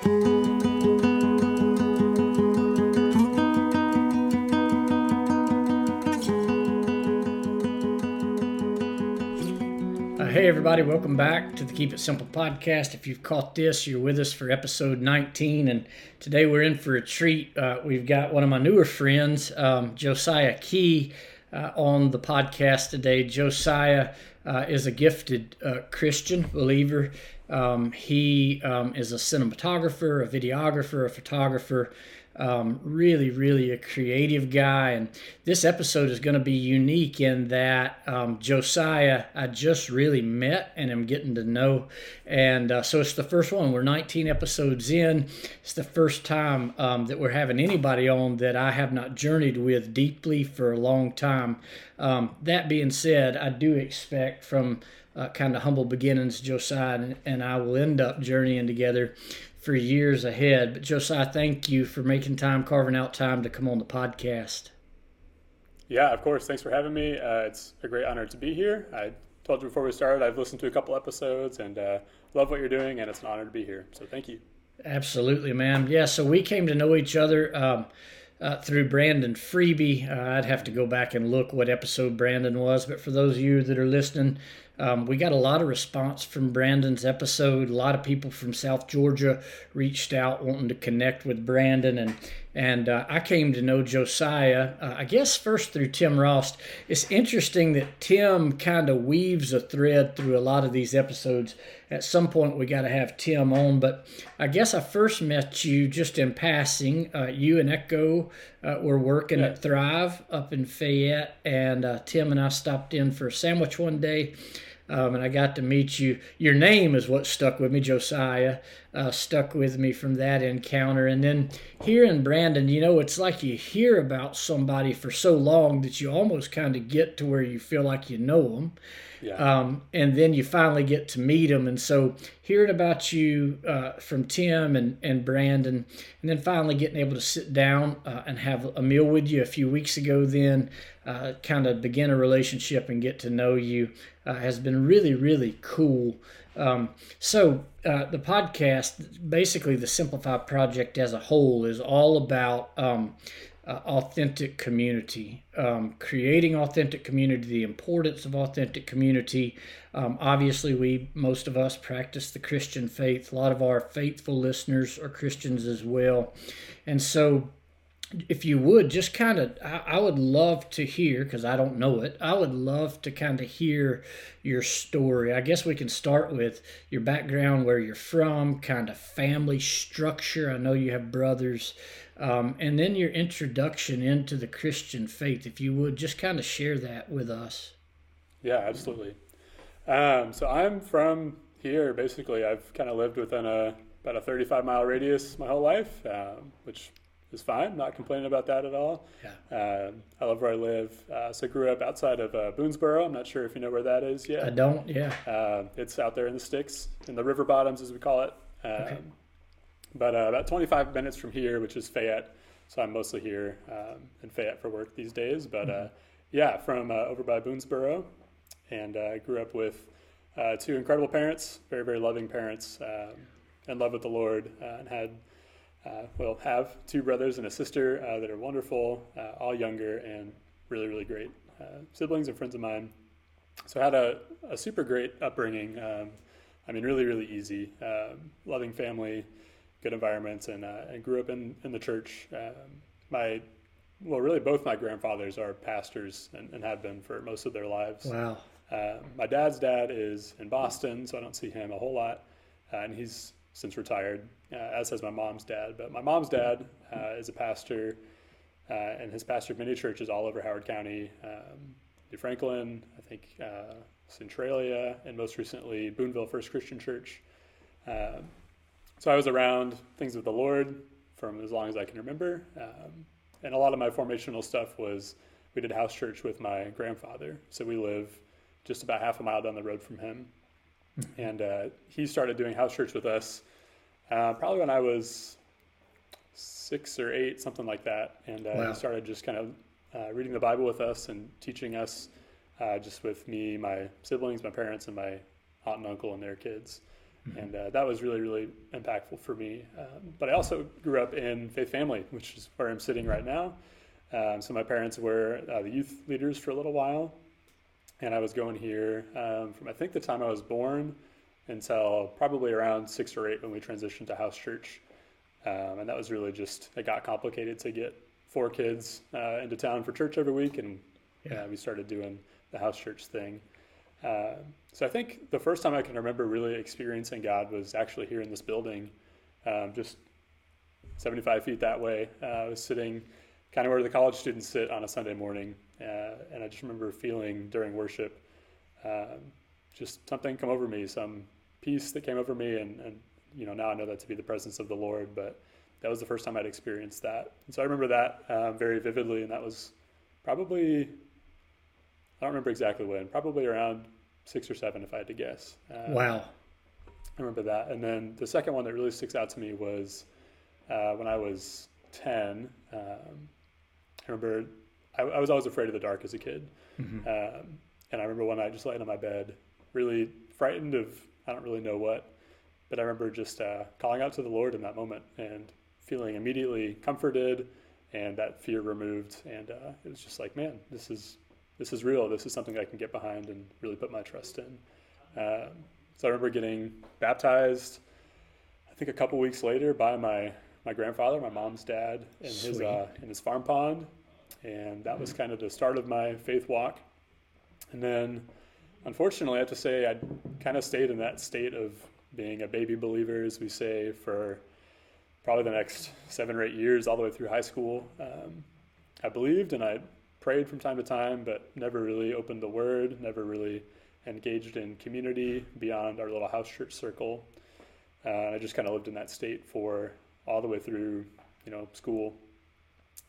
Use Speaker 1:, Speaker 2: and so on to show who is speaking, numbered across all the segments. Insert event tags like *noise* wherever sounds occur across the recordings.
Speaker 1: Hey, everybody, welcome back to the Keep It Simple podcast. If you've caught this, you're with us for episode 19, and today we're in for a treat. Uh, we've got one of my newer friends, um, Josiah Kee, uh, on the podcast today. Josiah uh, is a gifted uh, Christian believer. Um, he um, is a cinematographer, a videographer, a photographer. Um, really, really a creative guy. And this episode is going to be unique in that um, Josiah, I just really met and am getting to know. And uh, so it's the first one. We're 19 episodes in. It's the first time um, that we're having anybody on that I have not journeyed with deeply for a long time. Um, that being said, I do expect from uh, kind of humble beginnings, Josiah and, and I will end up journeying together for years ahead. But Josiah, thank you for making time, carving out time to come on the podcast.
Speaker 2: Yeah, of course. Thanks for having me. Uh, it's a great honor to be here. I told you before we started, I've listened to a couple episodes and uh, love what you're doing, and it's an honor to be here. So thank you.
Speaker 1: Absolutely, man. Yeah, so we came to know each other. Um, uh, through Brandon Freebie. Uh, I'd have to go back and look what episode Brandon was, but for those of you that are listening, um, we got a lot of response from Brandon's episode. A lot of people from South Georgia reached out wanting to connect with Brandon, and and uh, I came to know Josiah, uh, I guess first through Tim Ross. It's interesting that Tim kind of weaves a thread through a lot of these episodes. At some point, we got to have Tim on, but I guess I first met you just in passing. Uh, you and Echo uh, were working yeah. at Thrive up in Fayette, and uh, Tim and I stopped in for a sandwich one day um, and I got to meet you. Your name is what stuck with me, Josiah, uh, stuck with me from that encounter. And then here in Brandon, you know, it's like you hear about somebody for so long that you almost kind of get to where you feel like you know them. Yeah. Um, and then you finally get to meet them. And so hearing about you uh, from Tim and, and Brandon, and then finally getting able to sit down uh, and have a meal with you a few weeks ago, then uh, kind of begin a relationship and get to know you uh, has been really, really cool. Um, so uh, the podcast, basically the Simplify project as a whole, is all about um, uh, authentic community, um, creating authentic community, the importance of authentic community. Um, obviously, we most of us practice the Christian faith. A lot of our faithful listeners are Christians as well, and so if you would just kind of I, I, would love to hear because i don't know it i would love to kind of hear your story. I guess we can start with your background where you're from kind of family structure. I know you have brothers um, and then your introduction into the christian faith. If you would just kind of share that with us.
Speaker 2: Yeah absolutely. Um, so i'm from here basically. I've kind of lived within a about a 35 mile radius my whole life um, which is fine. Not complaining about that at all. Yeah. Uh, I love where I live. Uh, so I grew up outside of uh, Boonsboro. I'm not sure if you know where that is yet.
Speaker 1: I don't. Yeah.
Speaker 2: Uh, it's out there in the sticks, in the river bottoms, as we call it. Um, okay. But uh, about 25 minutes from here, which is Fayette. So I'm mostly here um, in Fayette for work these days. But uh, mm-hmm. yeah, from over by Boonsboro, and I grew up with two incredible parents, very very loving parents, um, in love with the Lord, and had uh, will have two brothers and a sister uh, that are wonderful, uh, all younger and really, really great uh, siblings and friends of mine. So I had a, a super great upbringing. Um, I mean, really, really easy, um, loving family, good environments, and, uh, and grew up in, in the church. Um, my well, really, both my grandfathers are pastors and, and have been for most of their lives.
Speaker 1: Wow.
Speaker 2: Uh, my dad's dad is in Boston, so I don't see him a whole lot, and he's since retired, uh, as has my mom's dad. But my mom's dad uh, is a pastor uh, and has pastored many churches all over Howard County, um, New Franklin, I think uh, Centralia, and most recently Boonville First Christian Church. Um, so I was around things with the Lord from as long as I can remember. Um, and a lot of my formational stuff was we did house church with my grandfather. So we live just about half a mile down the road from him. Mm-hmm. And uh, he started doing house church with us uh, probably when I was six or eight, something like that. And uh, wow. he started just kind of uh, reading the Bible with us and teaching us uh, just with me, my siblings, my parents, and my aunt and uncle and their kids. Mm-hmm. And uh, that was really, really impactful for me. Um, but I also grew up in faith family, which is where I'm sitting right now. Um, so my parents were uh, the youth leaders for a little while. And I was going here um, from, I think, the time I was born until probably around six or eight when we transitioned to house church. Um, and that was really just, it got complicated to get four kids uh, into town for church every week. And yeah. we started doing the house church thing. Uh, so I think the first time I can remember really experiencing God was actually here in this building, um, just 75 feet that way. Uh, I was sitting kind of where the college students sit on a Sunday morning, uh, and I just remember feeling during worship um, just something come over me, some peace that came over me, and, and you know now I know that to be the presence of the Lord, but that was the first time I'd experienced that. And so I remember that um, very vividly, and that was probably I don't remember exactly when, probably around six or seven, if I had to guess.
Speaker 1: Uh, wow.
Speaker 2: I remember that. And then the second one that really sticks out to me was uh, when I was 10. Um, I remember I, I, was always afraid of the dark as a kid. Mm-hmm. Um, and I remember one night just laying on my bed, really frightened of, I don't really know what, but I remember just uh, calling out to the Lord in that moment and feeling immediately comforted and that fear removed. And uh, it was just like, man, this is this is real. This is something I can get behind and really put my trust in. Um, so I remember getting baptized. I think a couple weeks later by my my grandfather, my mom's dad, in Sweet. his uh, in his farm pond, and that was kind of the start of my faith walk. And then, unfortunately, I have to say I kind of stayed in that state of being a baby believer, as we say, for probably the next seven or eight years, all the way through high school. Um, I believed and I prayed from time to time, but never really opened the Word, never really engaged in community beyond our little house church circle. Uh, I just kind of lived in that state for all the way through, you know, school,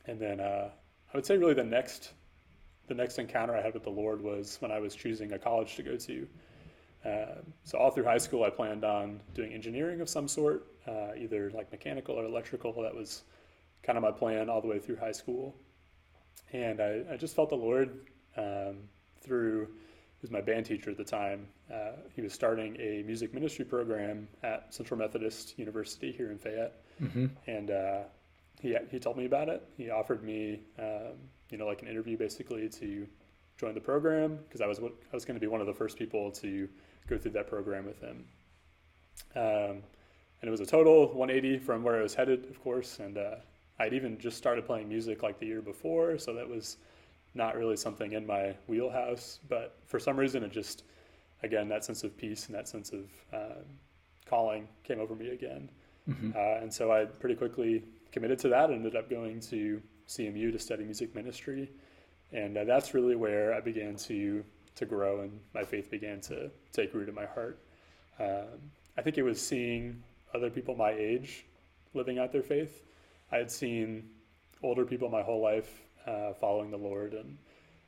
Speaker 2: and then uh, I would say really the next, the next encounter I had with the Lord was when I was choosing a college to go to. Uh, so all through high school, I planned on doing engineering of some sort, uh, either like mechanical or electrical. That was kind of my plan all the way through high school. And I, I just felt the Lord um, through, he was my band teacher at the time. Uh, he was starting a music ministry program at Central Methodist University here in Fayette. Mm-hmm. And uh, he, he told me about it. He offered me, um, you know, like an interview basically to join the program because I was, I was going to be one of the first people to go through that program with him. Um, and it was a total 180 from where I was headed, of course. And uh, I'd even just started playing music like the year before, so that was not really something in my wheelhouse. But for some reason, it just, again, that sense of peace and that sense of uh, calling came over me again. Mm-hmm. Uh, and so I pretty quickly committed to that. Ended up going to CMU to study music ministry, and uh, that's really where I began to to grow and my faith began to take root in my heart. Um, I think it was seeing other people my age living out their faith I had seen older people my whole life uh, following the Lord and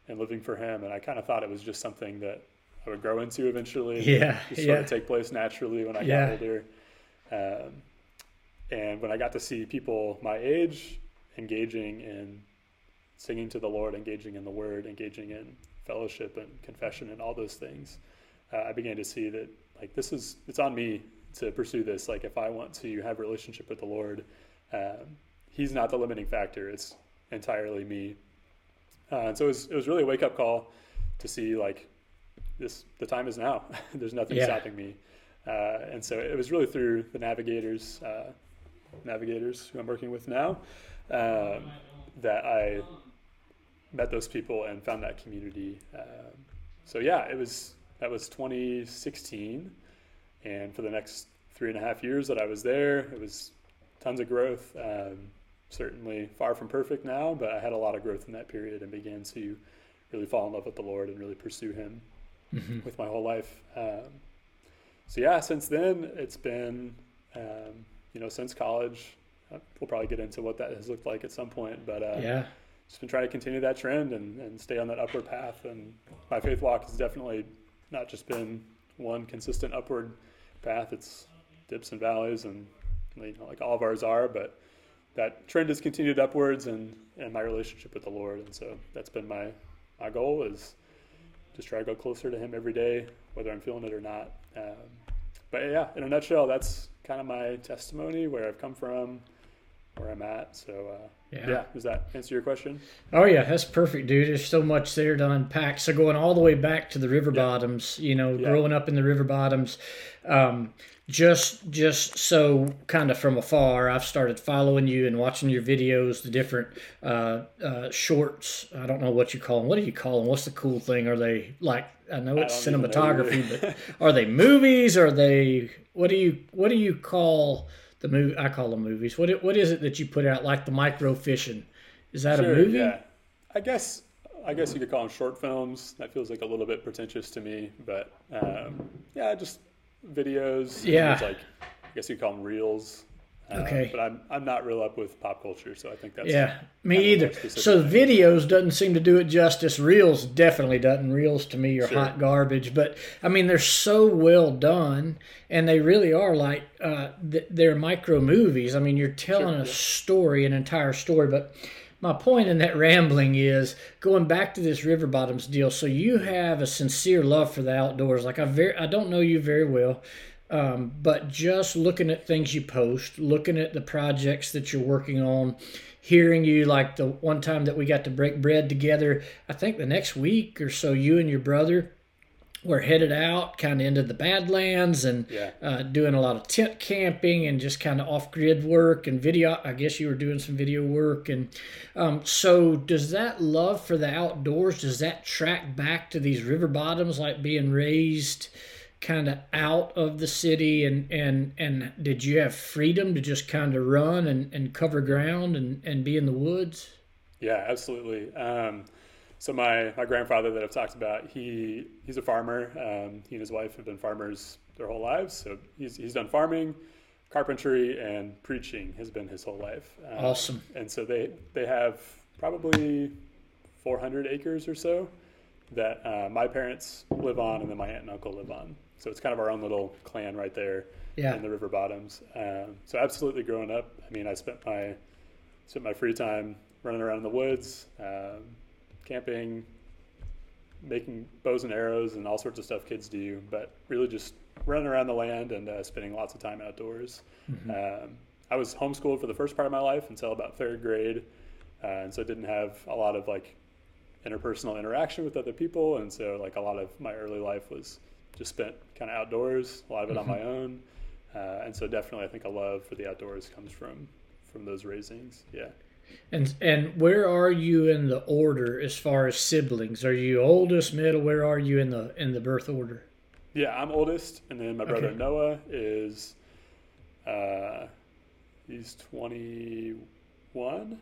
Speaker 2: and living for Him, and I kind of thought it was just something that I would grow into eventually. *laughs*
Speaker 1: Yeah,
Speaker 2: just sort yeah. of take place naturally when I yeah. got older. Um, and when I got to see people my age engaging in singing to the Lord, engaging in the Word, engaging in fellowship and confession and all those things, uh, I began to see that like this is it's on me to pursue this. Like if I want to have a relationship with the Lord. Um, he's not the limiting factor. It's entirely me. Uh, and so it was, it was really a wake up call to see like this, the time is now. *laughs* There's nothing yeah. stopping me. Uh, and so it was really through the navigators, uh, navigators who I'm working with now, um, that I met those people and found that community. Um, so yeah, it was that was 2016, and for the next three and a half years that I was there, it was tons of growth. Um, certainly far from perfect now, but I had a lot of growth in that period and began to really fall in love with the Lord and really pursue Him mm-hmm. with my whole life. Um, so yeah, since then it's been, um, you know, since college. We'll probably get into what that has looked like at some point, but uh,
Speaker 1: yeah,
Speaker 2: just been trying to continue that trend and, and stay on that upward path. And my faith walk has definitely not just been one consistent upward path. It's dips and valleys and you know, like all of ours are, but that trend has continued upwards and, and my relationship with the Lord. And so that's been my, my goal is just try to go closer to him every day, whether I'm feeling it or not. Um, but yeah, in a nutshell, that's kind of my testimony, where I've come from, where I'm at. So uh, yeah. yeah. does that answer your question?
Speaker 1: Oh yeah, that's perfect, dude. There's so much there to unpack. So going all the way back to the river yeah. bottoms, you know, yeah. growing up in the river bottoms, um, just just so kind of from afar, I've started following you and watching your videos, the different uh, uh, shorts. I don't know what you call them. What do you call them? What's the cool thing? Are they like? I know it's I cinematography, but *laughs* are they movies? Are they? What do you What do you call? The movie. I call them movies. What what is it that you put out like the micro fishing? Is that sure, a movie?
Speaker 2: Yeah, I guess I guess you could call them short films. That feels like a little bit pretentious to me, but um, yeah, just videos.
Speaker 1: Yeah,
Speaker 2: like I guess you call them reels. Uh, okay. But I'm I'm not real up with pop culture, so I think that's
Speaker 1: yeah me either. So thing. videos doesn't seem to do it justice. Reels definitely doesn't. Reels to me are sure. hot garbage, but I mean they're so well done, and they really are like uh, they're micro movies. I mean you're telling sure, a yeah. story, an entire story, but. My point in that rambling is going back to this river bottoms deal. So you have a sincere love for the outdoors. Like I very, I don't know you very well. Um, but just looking at things you post, looking at the projects that you're working on, hearing you like the one time that we got to break bread together, I think the next week or so, you and your brother were headed out kind of into the Badlands and
Speaker 2: yeah.
Speaker 1: uh, doing a lot of tent camping and just kind of off grid work and video. I guess you were doing some video work. And um, so, does that love for the outdoors, does that track back to these river bottoms like being raised? Kind of out of the city and and and did you have freedom to just kind of run and, and cover ground and, and be in the woods?
Speaker 2: Yeah absolutely. Um, so my my grandfather that i've talked about he he's a farmer. Um, he and his wife have been farmers their whole lives. So he's, he's done farming carpentry and preaching has been his whole life.
Speaker 1: Um, awesome.
Speaker 2: and so they they have probably 400 acres or so that uh, my parents live on and then my aunt and uncle live on so it's kind of our own little clan right there
Speaker 1: yeah.
Speaker 2: in the river bottoms. Um, so absolutely growing up, I mean, I spent my spent my free time running around in the woods, um, camping, making bows and arrows, and all sorts of stuff kids do. But really, just running around the land and uh, spending lots of time outdoors. Mm-hmm. Um, I was homeschooled for the first part of my life until about third grade, uh, and so I didn't have a lot of like interpersonal interaction with other people, and so like a lot of my early life was just spent kind of outdoors, a lot of it mm-hmm. on my own. Uh, and so definitely, I think a love for the outdoors comes from from those raisings. Yeah.
Speaker 1: And and where are you in the order as far as siblings? Are you oldest, middle? Where are you in the in the birth order?
Speaker 2: Yeah, I'm oldest, and then my brother okay. Noah is, uh, he's 21.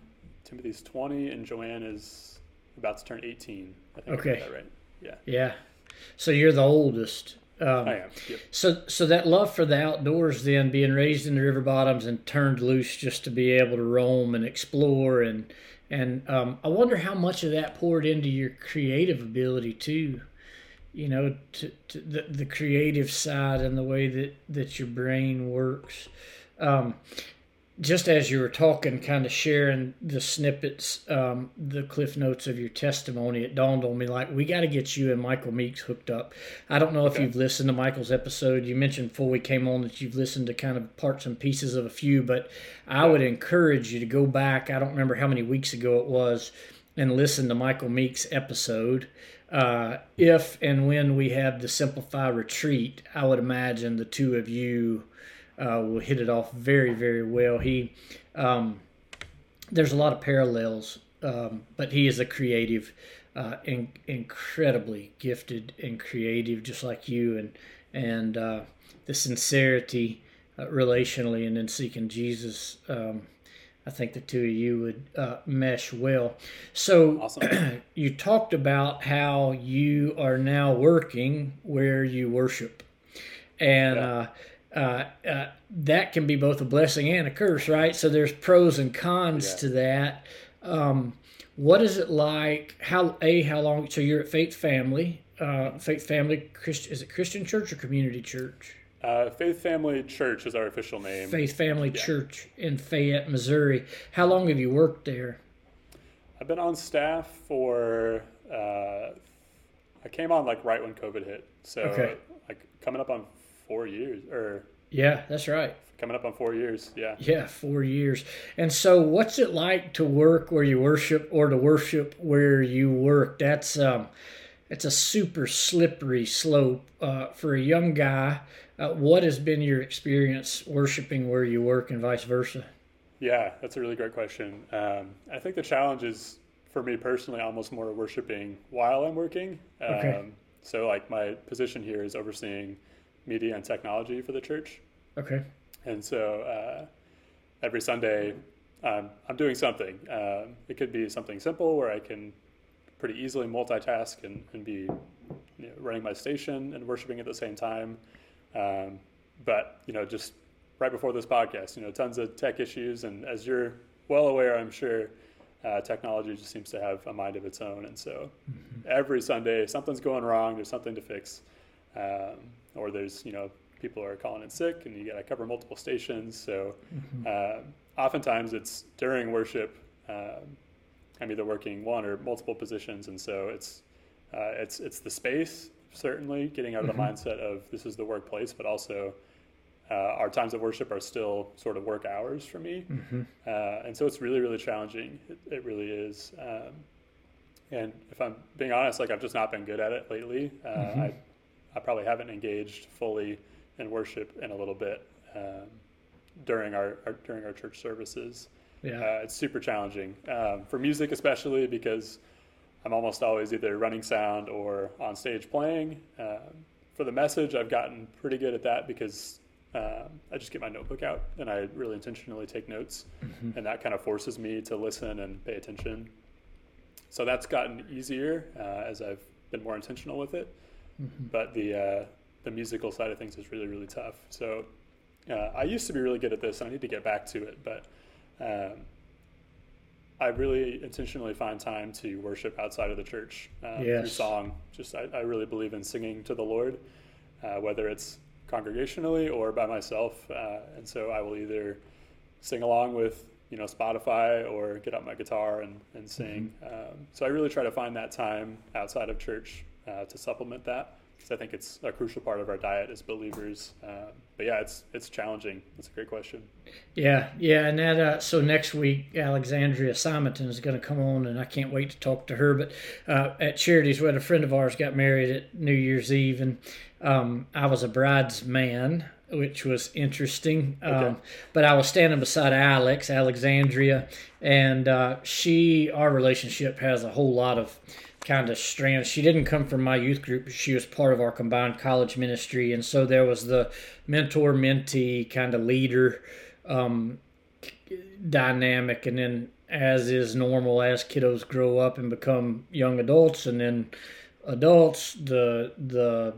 Speaker 2: Timothy's 20, and Joanne is about to turn 18. I think
Speaker 1: okay.
Speaker 2: I right. Yeah.
Speaker 1: Yeah. So you're the oldest.
Speaker 2: Um, I am. Yep.
Speaker 1: So, so that love for the outdoors, then being raised in the river bottoms and turned loose just to be able to roam and explore, and and um, I wonder how much of that poured into your creative ability too. You know, to, to the the creative side and the way that that your brain works. Um, just as you were talking, kind of sharing the snippets, um, the cliff notes of your testimony, it dawned on me like we got to get you and Michael Meeks hooked up. I don't know if okay. you've listened to Michael's episode. You mentioned before we came on that you've listened to kind of parts and pieces of a few, but I would encourage you to go back. I don't remember how many weeks ago it was, and listen to Michael Meeks' episode. Uh, if and when we have the Simplify retreat, I would imagine the two of you uh, will hit it off very, very well. He, um, there's a lot of parallels, um, but he is a creative, uh, in, incredibly gifted and creative, just like you, and and uh, the sincerity uh, relationally, and then seeking Jesus. Um, I think the two of you would uh, mesh well. So,
Speaker 2: awesome. *clears throat*
Speaker 1: you talked about how you are now working where you worship, and uh, uh, uh, that can be both a blessing and a curse, right? So there's pros and cons yeah. to that. Um, what is it like? How a how long? So you're at Faith Family, uh, Faith Family Christian. Is it Christian Church or Community Church?
Speaker 2: Uh, Faith Family Church is our official name.
Speaker 1: Faith Family yeah. Church in Fayette, Missouri. How long have you worked there?
Speaker 2: I've been on staff for. Uh, I came on like right when COVID hit, so
Speaker 1: okay.
Speaker 2: like coming up on four years or
Speaker 1: Yeah, that's right.
Speaker 2: coming up on four years. Yeah.
Speaker 1: Yeah, four years. And so, what's it like to work where you worship, or to worship where you work? That's um, it's a super slippery slope uh, for a young guy. Uh, what has been your experience worshiping where you work, and vice versa?
Speaker 2: Yeah, that's a really great question. Um, I think the challenge is for me personally almost more worshiping while I'm working. Um,
Speaker 1: Okay.
Speaker 2: So, like, my position here is overseeing media and technology for the church.
Speaker 1: Okay.
Speaker 2: And so uh, every Sunday, um, I'm doing something. Um, it could be something simple where I can pretty easily multitask and, and be you know, running my station and worshiping at the same time. Um, but, you know, just right before this podcast, you know, tons of tech issues. And as you're well aware, I'm sure, uh, technology just seems to have a mind of its own. And so every Sunday, something's going wrong, there's something to fix. Um, or there's, you know, people are calling in sick and you got to cover multiple stations. So uh, oftentimes it's during worship, um, I'm either working one or multiple positions. And so it's, uh, it's, it's the space, certainly getting out of the mindset of this is the workplace, but also uh, our times of worship are still sort of work hours for me. Uh, and so it's really, really challenging. It, it really is. Um, and if I'm being honest, like I've just not been good at it lately. Uh, I, I probably haven't engaged fully in worship in a little bit um, during our, our during our church services.
Speaker 1: Yeah.
Speaker 2: Uh, it's super challenging um, for music, especially because I'm almost always either running sound or on stage playing. Um, for the message, I've gotten pretty good at that because um, I just get my notebook out and I really intentionally take notes, and that kind of forces me to listen and pay attention. So that's gotten easier uh, as I've been more intentional with it. But the uh, the musical side of things is really really tough. So uh, I used to be really good at this, and I need to get back to it. But um, I really intentionally find time to worship outside of the church uh, through song. Just I, I really believe in singing to the Lord, uh, whether it's congregationally or by myself. Uh, and so I will either sing along with you know Spotify or get out my guitar and, and sing. Um, so I really try to find that time outside of church uh, to supplement that because I think it's a crucial part of our diet as believers. Um, but yeah, it's it's challenging. That's a great question.
Speaker 1: Yeah, yeah, and that uh, so next week Alexandria Simonton is going to come on, and I can't wait to talk to her. But uh, at Charities, we had a friend of ours got married at New Year's Eve, and um, I was a bridesman, which was interesting. Um,
Speaker 2: Okay.
Speaker 1: but I was standing beside Alex, Alexandria, and uh, she, our relationship has a whole lot of kind of strands. She didn't come from my youth group, she was part of our combined college ministry, and so there was the mentor mentee kind of leader um, dynamic, and then as is normal as kiddos grow up and become young adults, and then adults, the the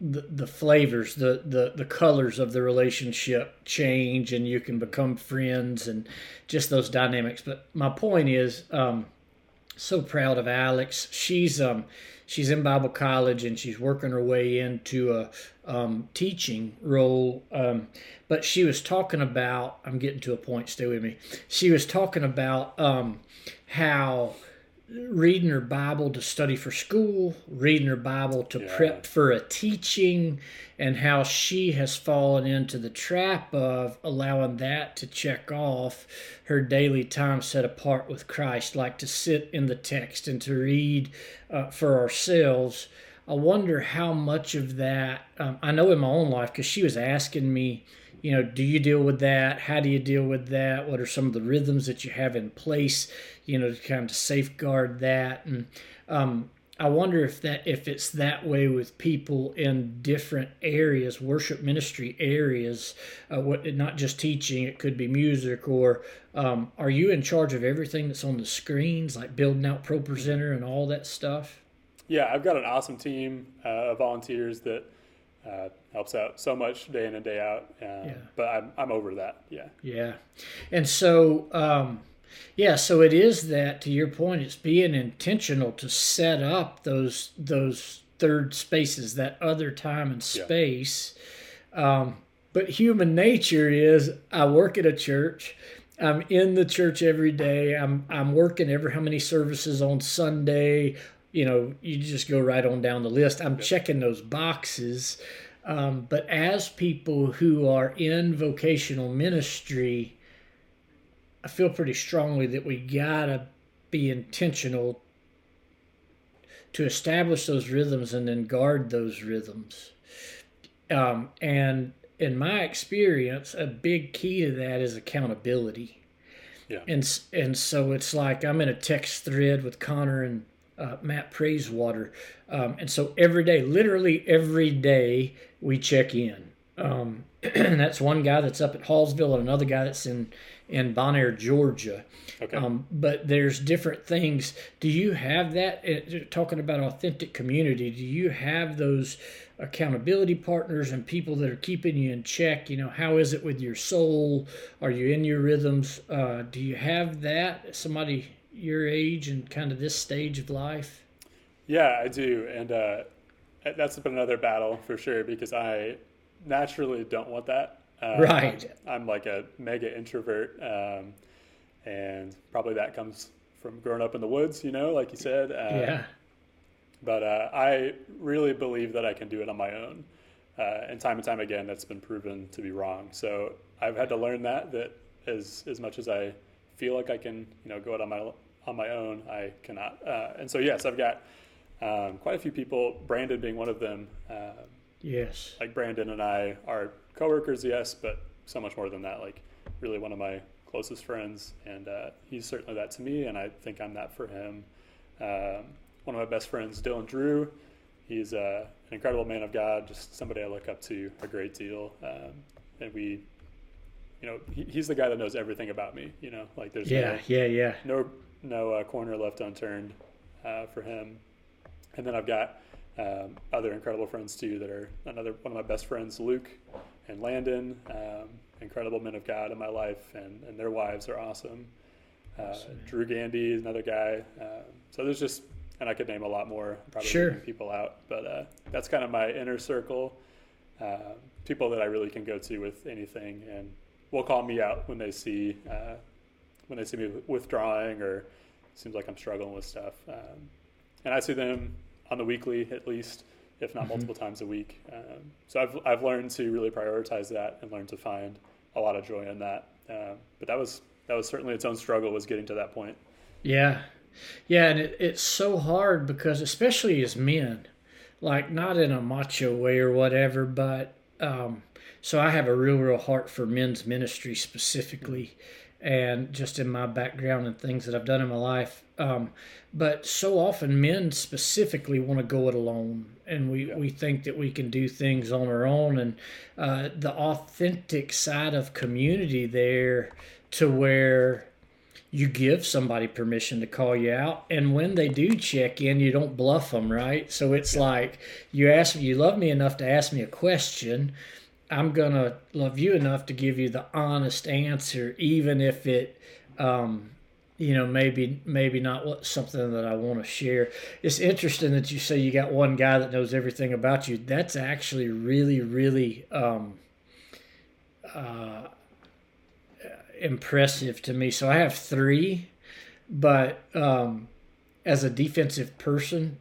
Speaker 1: the, the flavors, the, the the colors of the relationship change, and you can become friends, and just those dynamics. But my point is, um, so proud of Alex. She's um she's in Bible college and she's working her way into a um, teaching role. Um, but she was talking about I'm getting to a point. Stay with me. She was talking about um, how reading her Bible to study for school, reading her Bible to
Speaker 2: Yeah.
Speaker 1: prep for a teaching, and how she has fallen into the trap of allowing that to check off her daily time set apart with Christ, like to sit in the text and to read uh, for ourselves. I wonder how much of that, um, I know in my own life, because she was asking me, you know, do you deal with that? How do you deal with that? What are some of the rhythms that you have in place, you know, to kind of safeguard that? And um, I wonder if that if it's that way with people in different areas, worship ministry areas, uh, what not just teaching. It could be music, or um, are you in charge of everything that's on the screens, like building out ProPresenter and all that stuff?
Speaker 2: Yeah, I've got an awesome team uh, of volunteers that uh, helps out so much day in and day out. Uh, But I'm, I'm over that. Yeah.
Speaker 1: Yeah. And so, um, yeah, so it is that to your point, it's being intentional to set up those those third spaces, that other time and
Speaker 2: Yeah.
Speaker 1: space. Um, but human nature is I work at a church. I'm in the church every day. I'm I'm working every how many services on Sunday. You know, you just go right on down the list. I'm checking those boxes. Um, but as people who are in vocational ministry, I feel pretty strongly that we gotta be intentional to establish those rhythms and then guard those rhythms. Um, and in my experience, a big key to that is accountability.
Speaker 2: Yeah.
Speaker 1: And and so it's like I'm in a text thread with Connor and uh, Matt Praisewater, um, and so every day, literally every day, we check in. Um, *clears throat* that's one guy that's up at Hallsville and another guy that's in in Bonaire, Georgia.
Speaker 2: Okay.
Speaker 1: Um, but there's different things. Do you have that? uh, Talking about authentic community, do you have those accountability partners and people that are keeping you in check? You know, how is it with your soul? Are you in your rhythms? Uh, do you have that? Somebody your age and kind of this stage of life?
Speaker 2: Yeah, I do, and uh, that's been another battle for sure because I naturally don't want that. Uh,
Speaker 1: Right.
Speaker 2: I'm, I'm like a mega introvert, um, and probably that comes from growing up in the woods, you know, like you said. Uh,
Speaker 1: yeah.
Speaker 2: But uh, I really believe that I can do it on my own, uh, and time and time again, that's been proven to be wrong. So I've had to learn that that as as much as I feel like I can, you know, go out on my on my own, I cannot. Uh, and so yes, I've got um, quite a few people, Brandon being one of them. Uh,
Speaker 1: Yes.
Speaker 2: like Brandon and I are coworkers, yes, but so much more than that. Like really one of my closest friends, and uh, he's certainly that to me, and I think I'm that for him. Um, one of my best friends, Dylan Drew, he's uh, an incredible man of God, just somebody I look up to a great deal, um, and we. You know, he, he's the guy that knows everything about me. You know, like there's no,
Speaker 1: Yeah. Yeah. Yeah.
Speaker 2: no no uh, corner left unturned uh, for him. And then I've got um, other incredible friends too that are another one of my best friends, Luke and Landon, um, incredible men of God in my life, and, and their wives are awesome. Uh,
Speaker 1: Awesome.
Speaker 2: Drew Gandy is another guy. Um, so there's just, and I could name a lot more, probably
Speaker 1: Sure.
Speaker 2: people out, but uh, that's kind of my inner circle. Uh, people that I really can go to with anything, and will call me out when they see uh, when they see me withdrawing or seems like I'm struggling with stuff. Um, and I see them on the weekly at least, if not
Speaker 1: Mhm.
Speaker 2: multiple times a week. Um, so I've, I've learned to really prioritize that and learn to find a lot of joy in that. Um, but that was that was certainly its own struggle was getting to that point.
Speaker 1: Yeah. Yeah, and it, it's so hard because especially as men, like not in a macho way or whatever, but um so I have a real real heart for men's ministry specifically and just in my background and things that I've done in my life. Um but so often men specifically want to go it alone and we,
Speaker 2: Yeah.
Speaker 1: we think that we can do things on our own and uh, the authentic side of community there to where you give somebody permission to call you out and when they do check in you don't bluff them right so it's like you ask you love me enough to ask me a question i'm gonna love you enough to give you the honest answer even if it um you know maybe maybe not what something that i want to share it's interesting that you say you got one guy that knows everything about you that's actually really really um uh impressive to me. So I have three, but um, as a defensive person,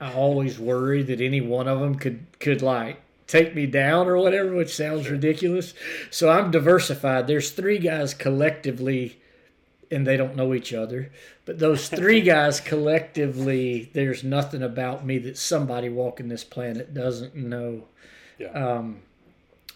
Speaker 1: I always worry that any one of them could could like take me down or whatever, which sounds ridiculous. So I'm diversified. There's three guys collectively, and they don't know each other. But those three *laughs* guys collectively, there's nothing about me that somebody walking this planet doesn't know
Speaker 2: Yeah.
Speaker 1: um,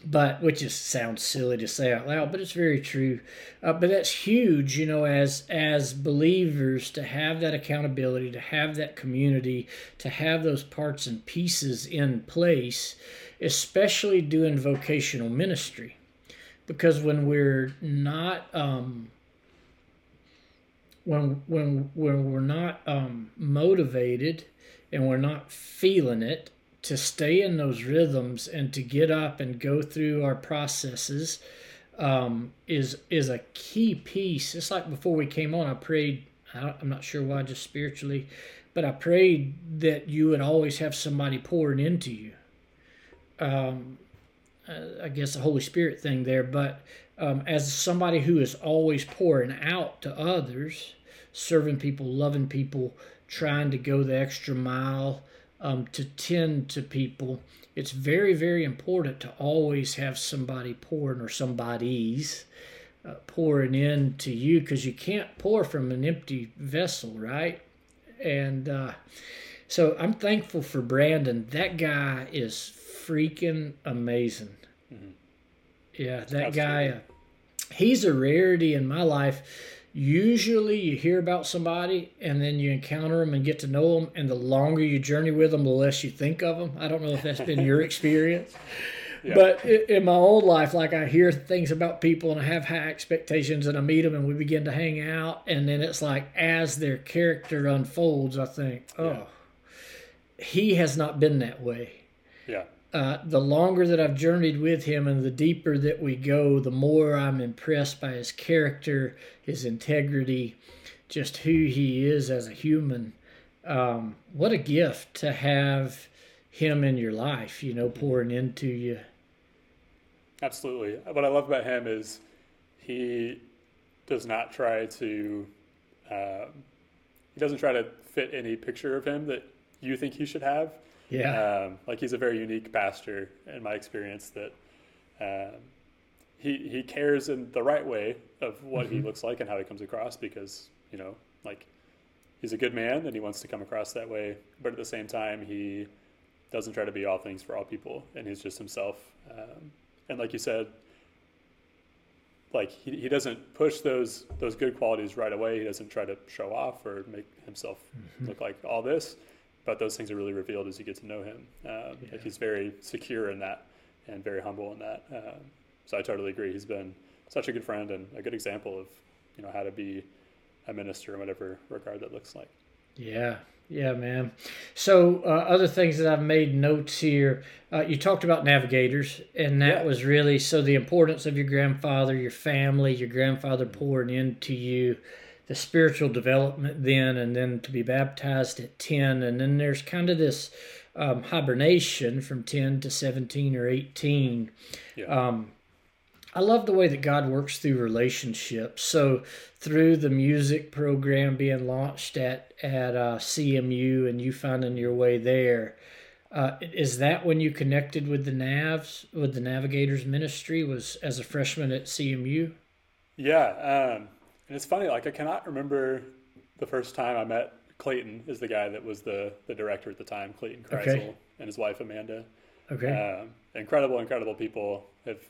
Speaker 1: but which just sounds silly to say out loud, but it's very true. Uh, but that's huge, you know, as as believers to have that accountability, to have that community, to have those parts and pieces in place, especially doing vocational ministry, because when we're not um, when when when we're not um, motivated and we're not feeling it to stay in those rhythms and to get up and go through our processes um, is is a key piece. It's like before we came on, I prayed. I I'm not sure why, just spiritually, but I prayed that you would always have somebody pouring into you. Um, uh, I guess the Holy Spirit thing there, but um, as somebody who is always pouring out to others, serving people, loving people, trying to go the extra mile, um, to tend to people, it's very, very important to always have somebody pouring or somebody's uh, pouring into you because you can't pour from an empty vessel, right? And uh, so I'm thankful for Brandon. That guy is freaking amazing. Mm-hmm. Yeah, that Absolutely. guy, uh, he's a rarity in my life usually you hear about somebody and then you encounter them and get to know them and the longer you journey with them the less you think of them i don't know if that's been your *laughs* experience *laughs* yeah. but in my old life like i hear things about people and i have high expectations and i meet them and we begin to hang out and then it's like as their character unfolds i think oh yeah. he has not been that way
Speaker 2: yeah
Speaker 1: uh, the longer that I've journeyed with him and the deeper that we go, the more I'm impressed by his character, his integrity, just who he is as a human. Um, what a gift to have him in your life, you know, pouring into you.
Speaker 2: Absolutely. What I love about him is he does not try to, uh, he doesn't try to fit any picture of him that you think he should have
Speaker 1: yeah.
Speaker 2: Um, like he's a very unique pastor in my experience that um, he he cares in the right way of what mm-hmm. he looks like and how he comes across because you know like he's a good man and he wants to come across that way, but at the same time he doesn't try to be all things for all people and he's just himself. Um, and like you said, like he, he doesn't push those those good qualities right away. He doesn't try to show off or make himself mm-hmm. look like all this but those things are really revealed as you get to know him. Um, yeah. Like he's very secure in that and very humble in that. Um, so I totally agree. He's been such a good friend and a good example of you know how to be a minister in whatever regard that looks like.
Speaker 1: Yeah, yeah, man. So uh, other things that I've made notes here. Uh, you talked about navigators, and that yeah. was really so the importance of your grandfather, your family, your grandfather pouring into you the spiritual development then, and then to be baptized at 10. And then there's kind of this um, hibernation from 10 to 17 or 18. Yeah. Um, I love the way that God works through relationships. So through the music program being launched at at uh, CMU and you finding your way there, uh, is that when you connected with the Navs with the Navigators Ministry? Was as a freshman at CMU?
Speaker 2: Yeah, um, and it's funny, like I cannot remember the first time I met Clayton is the guy that was the the director at the time, Clayton Kreisel, okay. and his wife Amanda.
Speaker 1: Okay.
Speaker 2: Um, incredible, incredible people. Have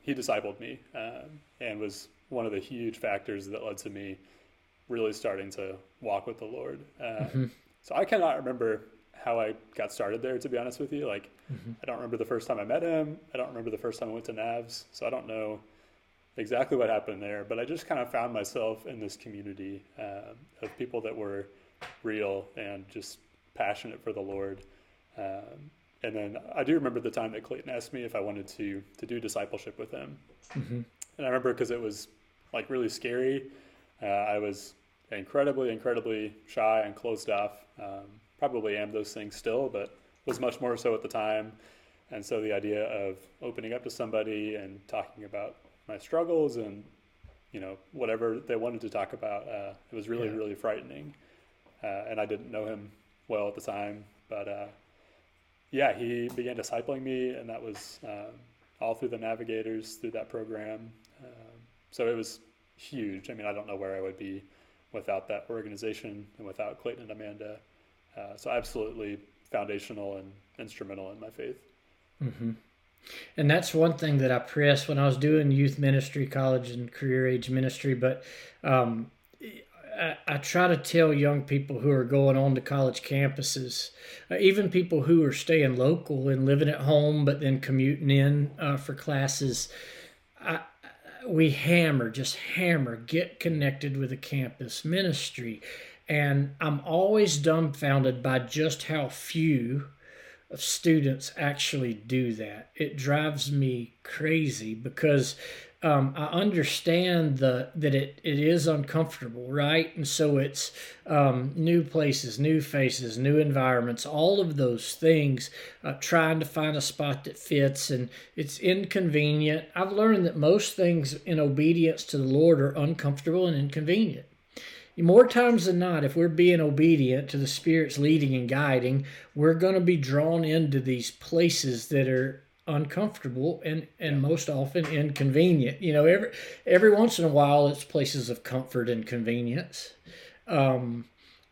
Speaker 2: he discipled me um, and was one of the huge factors that led to me really starting to walk with the Lord. Um, mm-hmm. So I cannot remember how I got started there. To be honest with you, like mm-hmm. I don't remember the first time I met him. I don't remember the first time I went to Navs. So I don't know exactly what happened there, but I just kind of found myself in this community uh, of people that were real and just passionate for the Lord. Um, and then I do remember the time that Clayton asked me if I wanted to to do discipleship with him, mm-hmm. and I remember because it was like really scary. Uh, I was incredibly, incredibly shy and closed off. Um, probably am those things still, but was much more so at the time. And so the idea of opening up to somebody and talking about my struggles and you know whatever they wanted to talk about. Uh, it was really yeah. really frightening, uh, and I didn't know him well at the time, but uh, yeah, he began discipling me, and that was um, all through the Navigators through that program. Um, so it was huge. I mean, I don't know where I would be without that organization and without Clayton and Amanda. Uh, so absolutely foundational and instrumental in my faith.
Speaker 1: Mm-hmm. And that's one thing that I press when I was doing youth ministry, college and career age ministry. But um, I, I, try to tell young people who are going on to college campuses, uh, even people who are staying local and living at home, but then commuting in uh, for classes. I, we hammer, just hammer, get connected with a campus ministry. And I'm always dumbfounded by just how few of students actually do that. It drives me crazy because um, I understand the that it, it is uncomfortable, right? And so it's um, new places, new faces, new environments, all of those things. Uh, trying to find a spot that fits, and it's inconvenient. I've learned that most things in obedience to the Lord are uncomfortable and inconvenient more times than not, if we're being obedient to the Spirit's leading and guiding, we're going to be drawn into these places that are uncomfortable and and most often inconvenient. You know, every every once in a while, it's places of comfort and convenience. Um,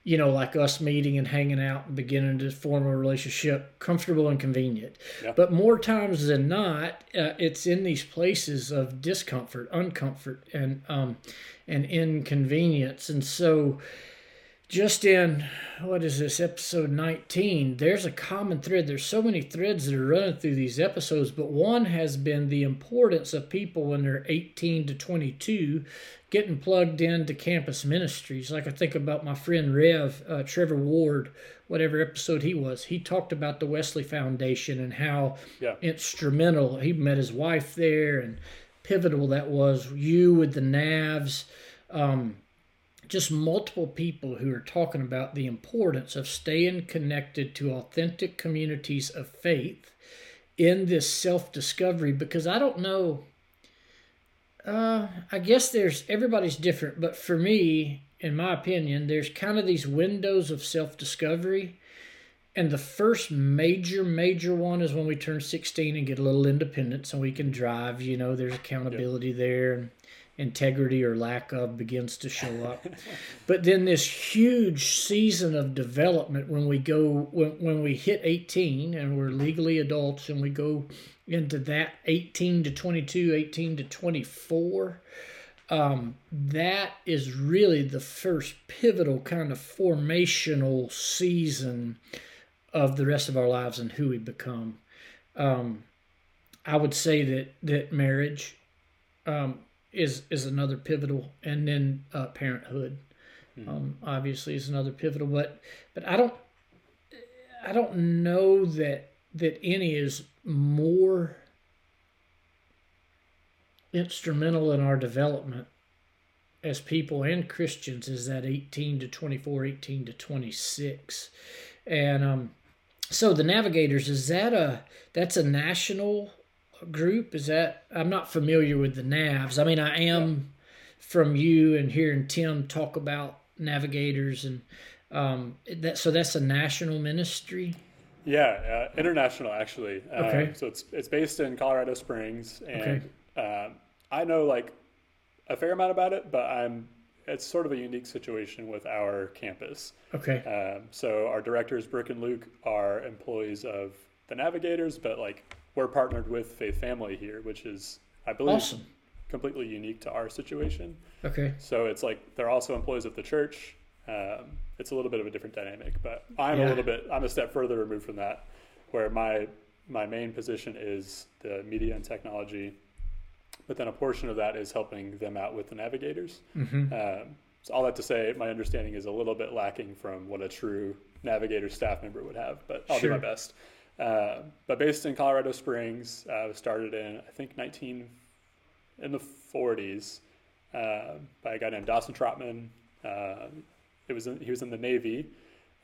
Speaker 1: you know, like us meeting and hanging out and beginning to form a relationship, comfortable and convenient.
Speaker 2: Yeah.
Speaker 1: But more times than not, uh, it's in these places of discomfort, uncomfort, and um, and inconvenience. And so, just in what is this episode 19 there's a common thread there's so many threads that are running through these episodes but one has been the importance of people when they're 18 to 22 getting plugged into campus ministries like i think about my friend rev uh, trevor ward whatever episode he was he talked about the wesley foundation and how
Speaker 2: Yeah.
Speaker 1: instrumental he met his wife there and pivotal that was you with the navs um, just multiple people who are talking about the importance of staying connected to authentic communities of faith in this self discovery because I don't know. Uh, I guess there's everybody's different, but for me, in my opinion, there's kind of these windows of self discovery. And the first major, major one is when we turn 16 and get a little independence and we can drive. You know, there's accountability there and integrity or lack of begins to show up. *laughs* but then this huge season of development when we go, when, when we hit 18 and we're legally adults and we go into that 18 to 22, 18 to 24. Um, that is really the first pivotal kind of formational season of the rest of our lives and who we become. Um, I would say that that marriage um, is is another pivotal, and then uh, parenthood um, obviously is another pivotal. But but I don't I don't know that that any is more instrumental in our development as people and Christians is that 18 to 24, 18 to 26. And um, so the Navigators, is that a, that's a national group? Is that, I'm not familiar with the Navs. I mean, I am from you and hearing Tim talk about Navigators and um, that, so that's a national ministry.
Speaker 2: Yeah, uh, international actually. Uh,
Speaker 1: Okay.
Speaker 2: So it's it's based in Colorado Springs, and
Speaker 1: Okay.
Speaker 2: um, I know like a fair amount about it, but I'm it's sort of a unique situation with our campus.
Speaker 1: Okay.
Speaker 2: Um, so our directors, Brooke and Luke, are employees of the Navigators, but like we're partnered with Faith Family here, which is I believe
Speaker 1: Awesome.
Speaker 2: completely unique to our situation.
Speaker 1: Okay.
Speaker 2: So it's like they're also employees of the church. Um, it's a little bit of a different dynamic, but I'm
Speaker 1: Yeah.
Speaker 2: a little bit I'm a step further removed from that, where my my main position is the media and technology, but then a portion of that is helping them out with the navigators.
Speaker 1: Mm-hmm.
Speaker 2: Um, so all that to say, my understanding is a little bit lacking from what a true navigator staff member would have, but I'll do my best. Uh, but based in Colorado Springs, uh, started in I think 19 in the 40s uh, by a guy named Dawson Trotman. Uh, it was in, he was in the Navy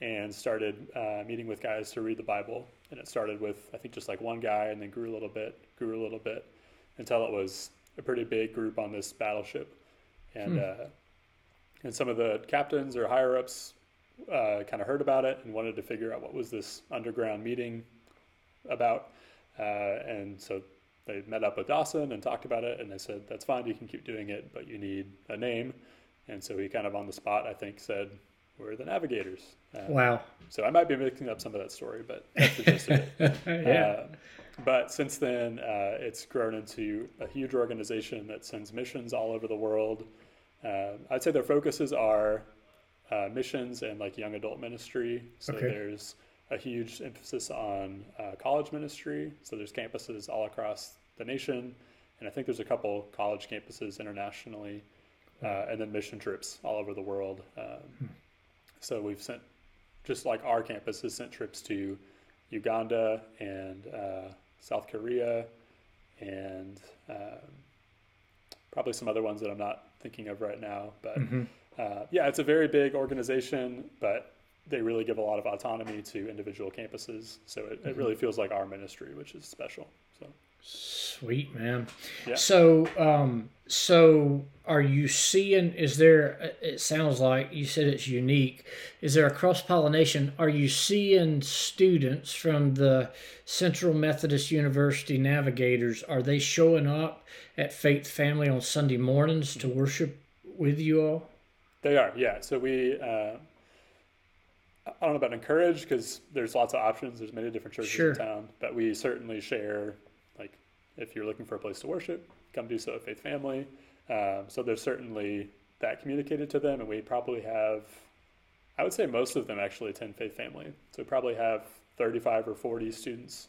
Speaker 2: and started uh, meeting with guys to read the Bible. And it started with I think just like one guy, and then grew a little bit, grew a little bit, until it was a pretty big group on this battleship. And uh, and some of the captains or higher ups uh, kind of heard about it and wanted to figure out what was this underground meeting about. Uh, and so they met up with Dawson and talked about it, and they said, "That's fine, you can keep doing it, but you need a name." And so he kind of on the spot, I think, said, "We're the Navigators." Uh,
Speaker 1: Wow.
Speaker 2: So I might be mixing up some of that story, but that's the gist of it. *laughs*
Speaker 1: yeah.
Speaker 2: Uh, but since then, uh, it's grown into a huge organization that sends missions all over the world. Uh, I'd say their focuses are uh, missions and like young adult ministry. So
Speaker 1: Okay.
Speaker 2: there's a huge emphasis on uh, college ministry. So there's campuses all across the nation, and I think there's a couple college campuses internationally, uh, and then mission trips all over the world. Um, so we've sent, just like our campus has sent trips to Uganda and uh, South Korea, and um, probably some other ones that I'm not thinking of right now. But
Speaker 1: Mhm.
Speaker 2: uh, yeah, it's a very big organization, but they really give a lot of autonomy to individual campuses. So it, it really feels like our ministry, which is special. So
Speaker 1: Sweet man.
Speaker 2: Yeah.
Speaker 1: So, um, so are you seeing? Is there? It sounds like you said it's unique. Is there a cross pollination? Are you seeing students from the Central Methodist University Navigators? Are they showing up at Faith Family on Sunday mornings to worship with you all?
Speaker 2: They are, yeah. So we, uh, I don't know about encourage because there's lots of options. There's many different churches
Speaker 1: Sure.
Speaker 2: in town, but we certainly share. Like, if you're looking for a place to worship, come do so at Faith Family. Um, so there's certainly that communicated to them, and we probably have, I would say most of them actually attend Faith Family. So we probably have 35 or 40 students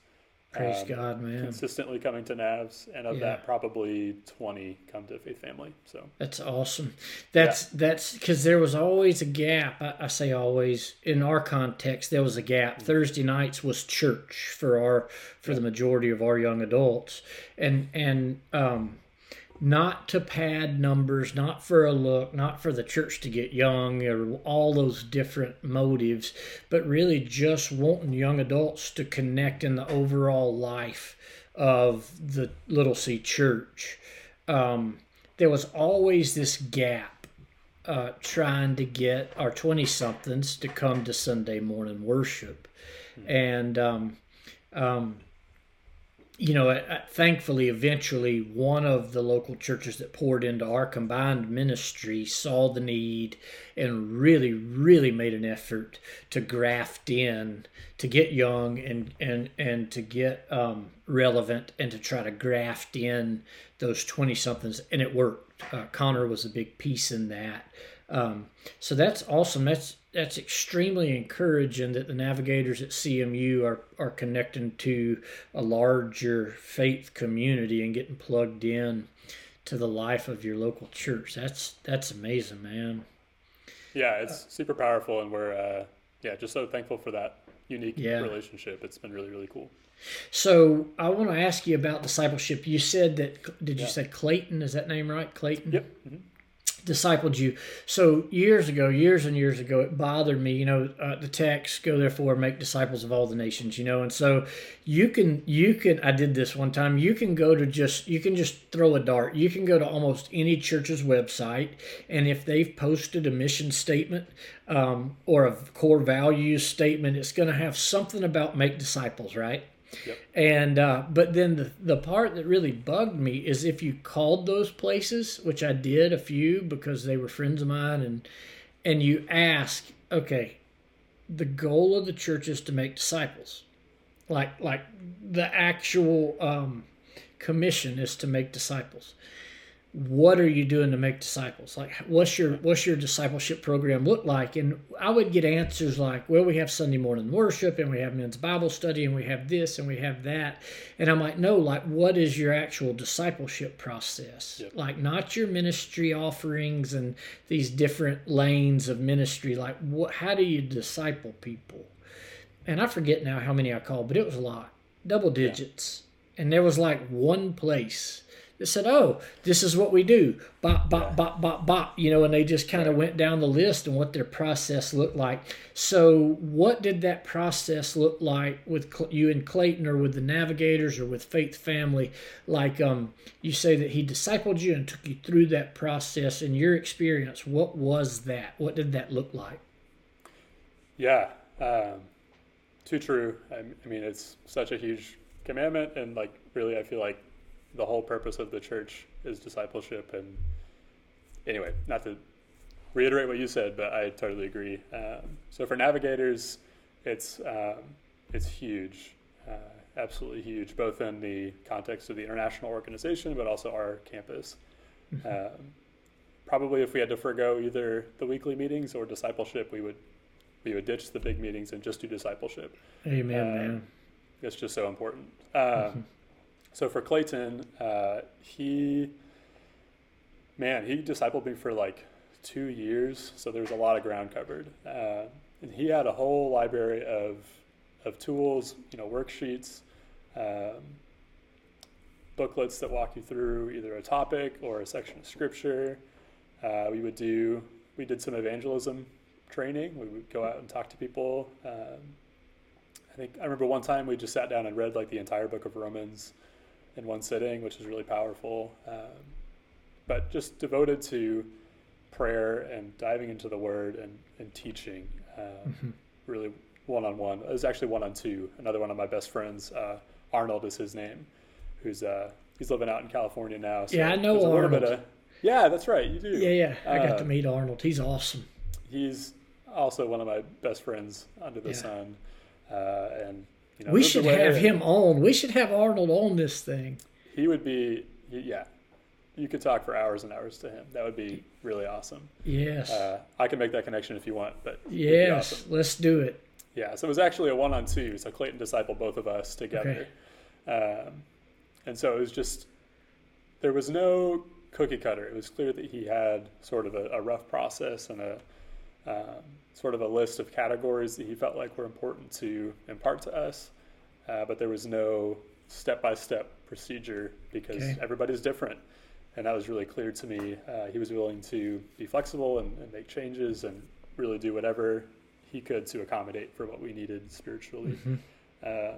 Speaker 1: Praise
Speaker 2: Um,
Speaker 1: God, man.
Speaker 2: consistently coming to Navs, and of
Speaker 1: Yeah.
Speaker 2: that, probably 20 come to Faith Family. So
Speaker 1: That's awesome. That's that's because there was always a gap. I, I say always in our context there was a gap. Thursday nights was church for our for the majority of our young adults, and and um, not to pad numbers, not for a look, not for the church to get young or all those different motives, but really just wanting young adults to connect in the overall life of the Little C Church. Um, there was always this gap uh, trying to get our 20 somethings to come to Sunday morning worship. And, um, um, you know, thankfully, eventually, one of the local churches that poured into our combined ministry saw the need and really, really made an effort to graft in, to get young and and and to get um, relevant, and to try to graft in those twenty somethings, and it worked. Uh, Connor was a big piece in that. Um, so that's awesome. That's that's extremely encouraging that the navigators at CMU are are connecting to a larger faith community and getting plugged in to the life of your local church. That's that's amazing, man.
Speaker 2: Yeah, it's super powerful, and we're uh, yeah just so thankful for that unique
Speaker 1: Yeah.
Speaker 2: relationship. It's been really really cool.
Speaker 1: So I want to ask you about discipleship. You said that did you
Speaker 2: Yeah.
Speaker 1: say Clayton? Is that name right? Clayton.
Speaker 2: Yep. hmm
Speaker 1: discipled you. So years ago, years and years ago, it bothered me. You know, uh, the text "Go therefore, make disciples of all the nations." You know, and so you can you can. I did this one time. You can go to just you can just throw a dart. You can go to almost any church's website, and if they've posted a mission statement um, or a core values statement, it's going to have something about make disciples, right? And uh, but then the the part that really bugged me is if you called those places, which I did a few because they were friends of mine, and and you ask, okay, the goal of the church is to make disciples, like like the actual um, commission is to make disciples. What are you doing to make disciples? Like, what's your what's your discipleship program look like? And I would get answers like, "Well, we have Sunday morning worship, and we have men's Bible study, and we have this, and we have that." And I'm like, "No, like, what is your actual discipleship process?
Speaker 2: Yep.
Speaker 1: Like, not your ministry offerings and these different lanes of ministry. Like, what? How do you disciple people?" And I forget now how many I called, but it was a lot, double digits. And there was like one place that said, "Oh, this is what we do." Bop, bop, bop, bop, bop. You know, and they just kind of went down the list and what their process looked like. So, what did that process look like with you and Clayton, or with the Navigators, or with Faith Family? Like, um, you say that he discipled you and took you through that process. In your experience, what was that? What did that look like?
Speaker 2: Yeah, um, too true. I, I mean, it's such a huge commandment, and like really, I feel like the whole purpose of the church is discipleship. And anyway, not to reiterate what you said, but I totally agree. Um, so for navigators, it's um, it's huge, uh, absolutely huge, both in the context of the international organization, but also our campus. Um, probably, if we had to forego either the weekly meetings or discipleship, we would we would ditch the big meetings and just do discipleship.
Speaker 1: Amen,
Speaker 2: Uh,
Speaker 1: man.
Speaker 2: It's just so important. Um, So for Clayton, uh, he, man, he discipled me for like two years. So there's a lot of ground covered, uh, and he had a whole library of of tools, you know, worksheets, um, booklets that walk you through either a topic or a section of scripture. Uh, we would do we did some evangelism training. We would go out and talk to people. Um, I think I remember one time we just sat down and read like the entire book of Romans. In one sitting, which is really powerful. Um, but just devoted to prayer and diving into the Word and, and teaching, um, mm-hmm. really one on one. It was actually one on two. Another one of my best friends, uh, Arnold is his name, who's uh, he's living out in California now.
Speaker 1: So yeah, I know Arnold.
Speaker 2: Of, yeah, that's right. You do.
Speaker 1: Yeah, yeah. I got uh, to meet Arnold. He's awesome.
Speaker 2: He's also one of my best friends under the yeah. sun, uh, and you know,
Speaker 1: we should have him on. We should have Arnold on this thing.
Speaker 2: He would be, yeah. You could talk for hours and hours to him. That would be really awesome.
Speaker 1: Yes.
Speaker 2: Uh, I can make that connection if you want, but
Speaker 1: yes, awesome. let's do it.
Speaker 2: Yeah. So it was actually a one-on-two. So Clayton discipled both of us together, okay. um, and so it was just there was no cookie cutter. It was clear that he had sort of a, a rough process and a um, sort of a list of categories that he felt like were important to impart to us, uh, but there was no step by step procedure because okay. everybody's different. And that was really clear to me. Uh, he was willing to be flexible and, and, make changes and really do whatever he could to accommodate for what we needed spiritually. Mm-hmm. Uh,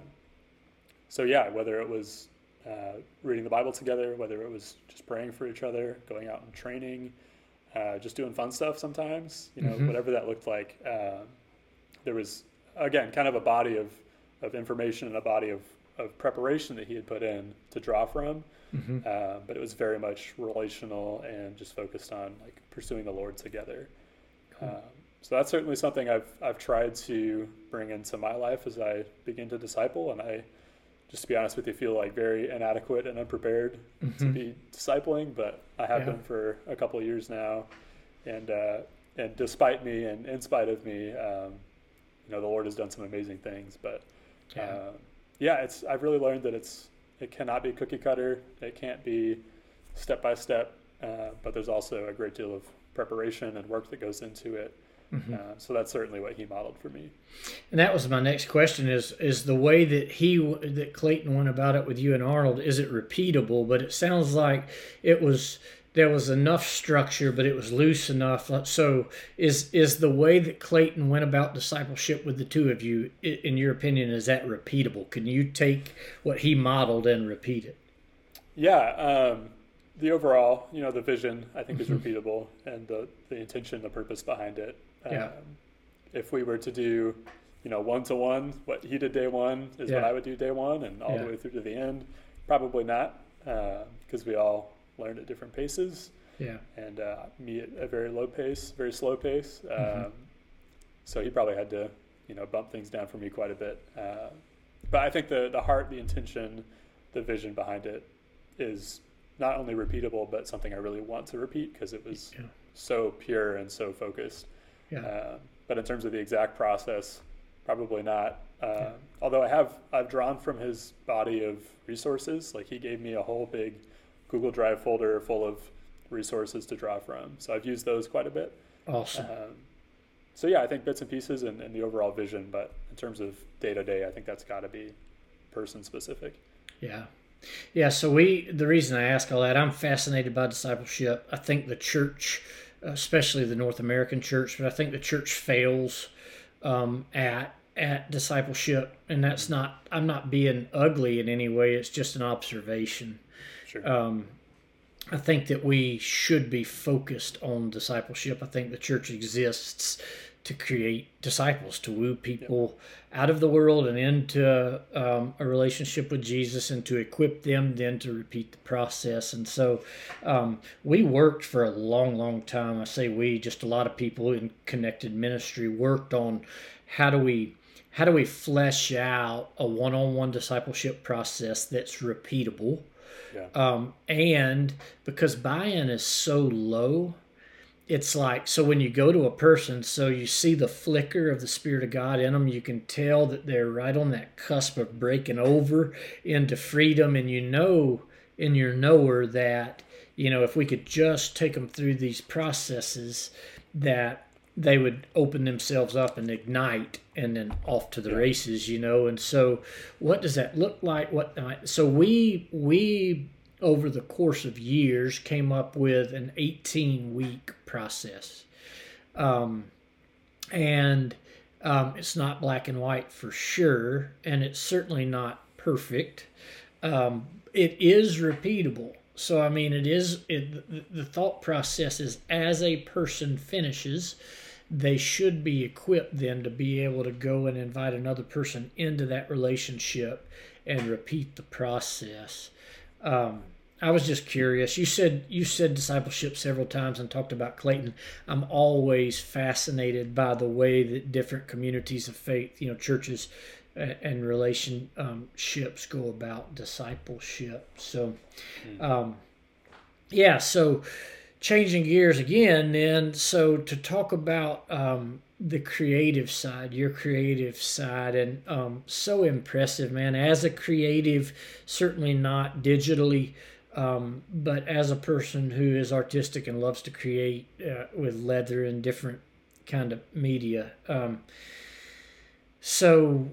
Speaker 2: so, yeah, whether it was uh, reading the Bible together, whether it was just praying for each other, going out and training, uh, just doing fun stuff sometimes, you know, mm-hmm. whatever that looked like. Uh, there was, again, kind of a body of, of information and a body of, of preparation that he had put in to draw from. Mm-hmm. Uh, but it was very much relational and just focused on like pursuing the Lord together. Cool. Um, so that's certainly something I've I've tried to bring into my life as I begin to disciple, and I just to be honest with you, feel like very inadequate and unprepared mm-hmm. to be discipling, but I have yeah. been for a couple of years now, and uh, and despite me and in spite of me, um, you know, the Lord has done some amazing things. But yeah. Uh, yeah, it's I've really learned that it's it cannot be cookie cutter. It can't be step by step, uh, but there's also a great deal of preparation and work that goes into it. Mm-hmm. Uh, so that's certainly what he modeled for me.
Speaker 1: And that was my next question: is is the way that he that Clayton went about it with you and Arnold? Is it repeatable? But it sounds like it was there was enough structure, but it was loose enough. So is is the way that Clayton went about discipleship with the two of you, in your opinion, is that repeatable? Can you take what he modeled and repeat it?
Speaker 2: Yeah. Um, the overall, you know, the vision I think is mm-hmm. repeatable, and the the intention, the purpose behind it yeah. Um, if we were to do, you know, one to one, what he did day one is yeah. what I would do day one, and all yeah. the way through to the end, probably not, because uh, we all learned at different paces.
Speaker 1: Yeah.
Speaker 2: And uh, me at a very low pace, very slow pace. Mm-hmm. Um, so he probably had to, you know, bump things down for me quite a bit. Uh, but I think the the heart, the intention, the vision behind it is not only repeatable, but something I really want to repeat because it was yeah. so pure and so focused.
Speaker 1: Yeah. Uh,
Speaker 2: but in terms of the exact process, probably not. Uh, yeah. Although I have, I've drawn from his body of resources. Like he gave me a whole big Google Drive folder full of resources to draw from. So I've used those quite a bit.
Speaker 1: Awesome. Um,
Speaker 2: so yeah, I think bits and pieces and, and the overall vision, but in terms of day to day, I think that's got to be person specific.
Speaker 1: Yeah. Yeah, so we the reason I ask all that, I'm fascinated by discipleship. I think the church especially the North American church, but I think the church fails um, at at discipleship, and that's not. I'm not being ugly in any way. It's just an observation.
Speaker 2: Sure.
Speaker 1: Um, I think that we should be focused on discipleship. I think the church exists to create disciples, to woo people yep. out of the world and into um, a relationship with Jesus, and to equip them then to repeat the process. And so um, we worked for a long, long time. I say we, just a lot of people in connected ministry worked on how do we how do we flesh out a one-on-one discipleship process that's repeatable
Speaker 2: yeah.
Speaker 1: um, and because buy-in is so low it's like so when you go to a person so you see the flicker of the spirit of god in them you can tell that they're right on that cusp of breaking over into freedom. And you know in your knower that you know if we could just take them through these processes that they would open themselves up and ignite and then off to the races you know? And so what does that look like? What so we we over the course of years came up with an 18 week process. Um, and um, it's not black and white for sure, and it's certainly not perfect. Um, it is repeatable. So I mean, it is it, the thought process is as a person finishes, they should be equipped then to be able to go and invite another person into that relationship and repeat the process. Um, I was just curious. You said you said discipleship several times and talked about Clayton. I'm always fascinated by the way that different communities of faith, you know, churches and relationships go about discipleship. So, hmm. um, yeah. So, changing gears again, then. So to talk about um, the creative side, your creative side, and um, so impressive, man. As a creative, certainly not digitally um, but as a person who is artistic and loves to create uh, with leather and different kind of media, um, so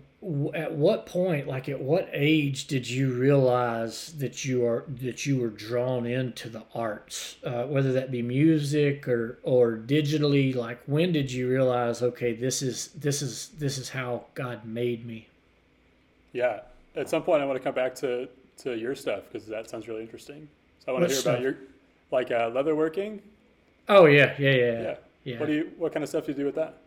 Speaker 1: at what point, like at what age, did you realize that you are that you were drawn into the arts, uh, whether that be music or or digitally? Like when did you realize, okay, this is this is this is how God made me?
Speaker 2: Yeah, at some point, I want to come back to to your stuff because that sounds really interesting. So I want what to hear stuff? about your like uh, leatherworking.
Speaker 1: Oh yeah, yeah, yeah,
Speaker 2: yeah, yeah. What do you? What kind of stuff do you do with that?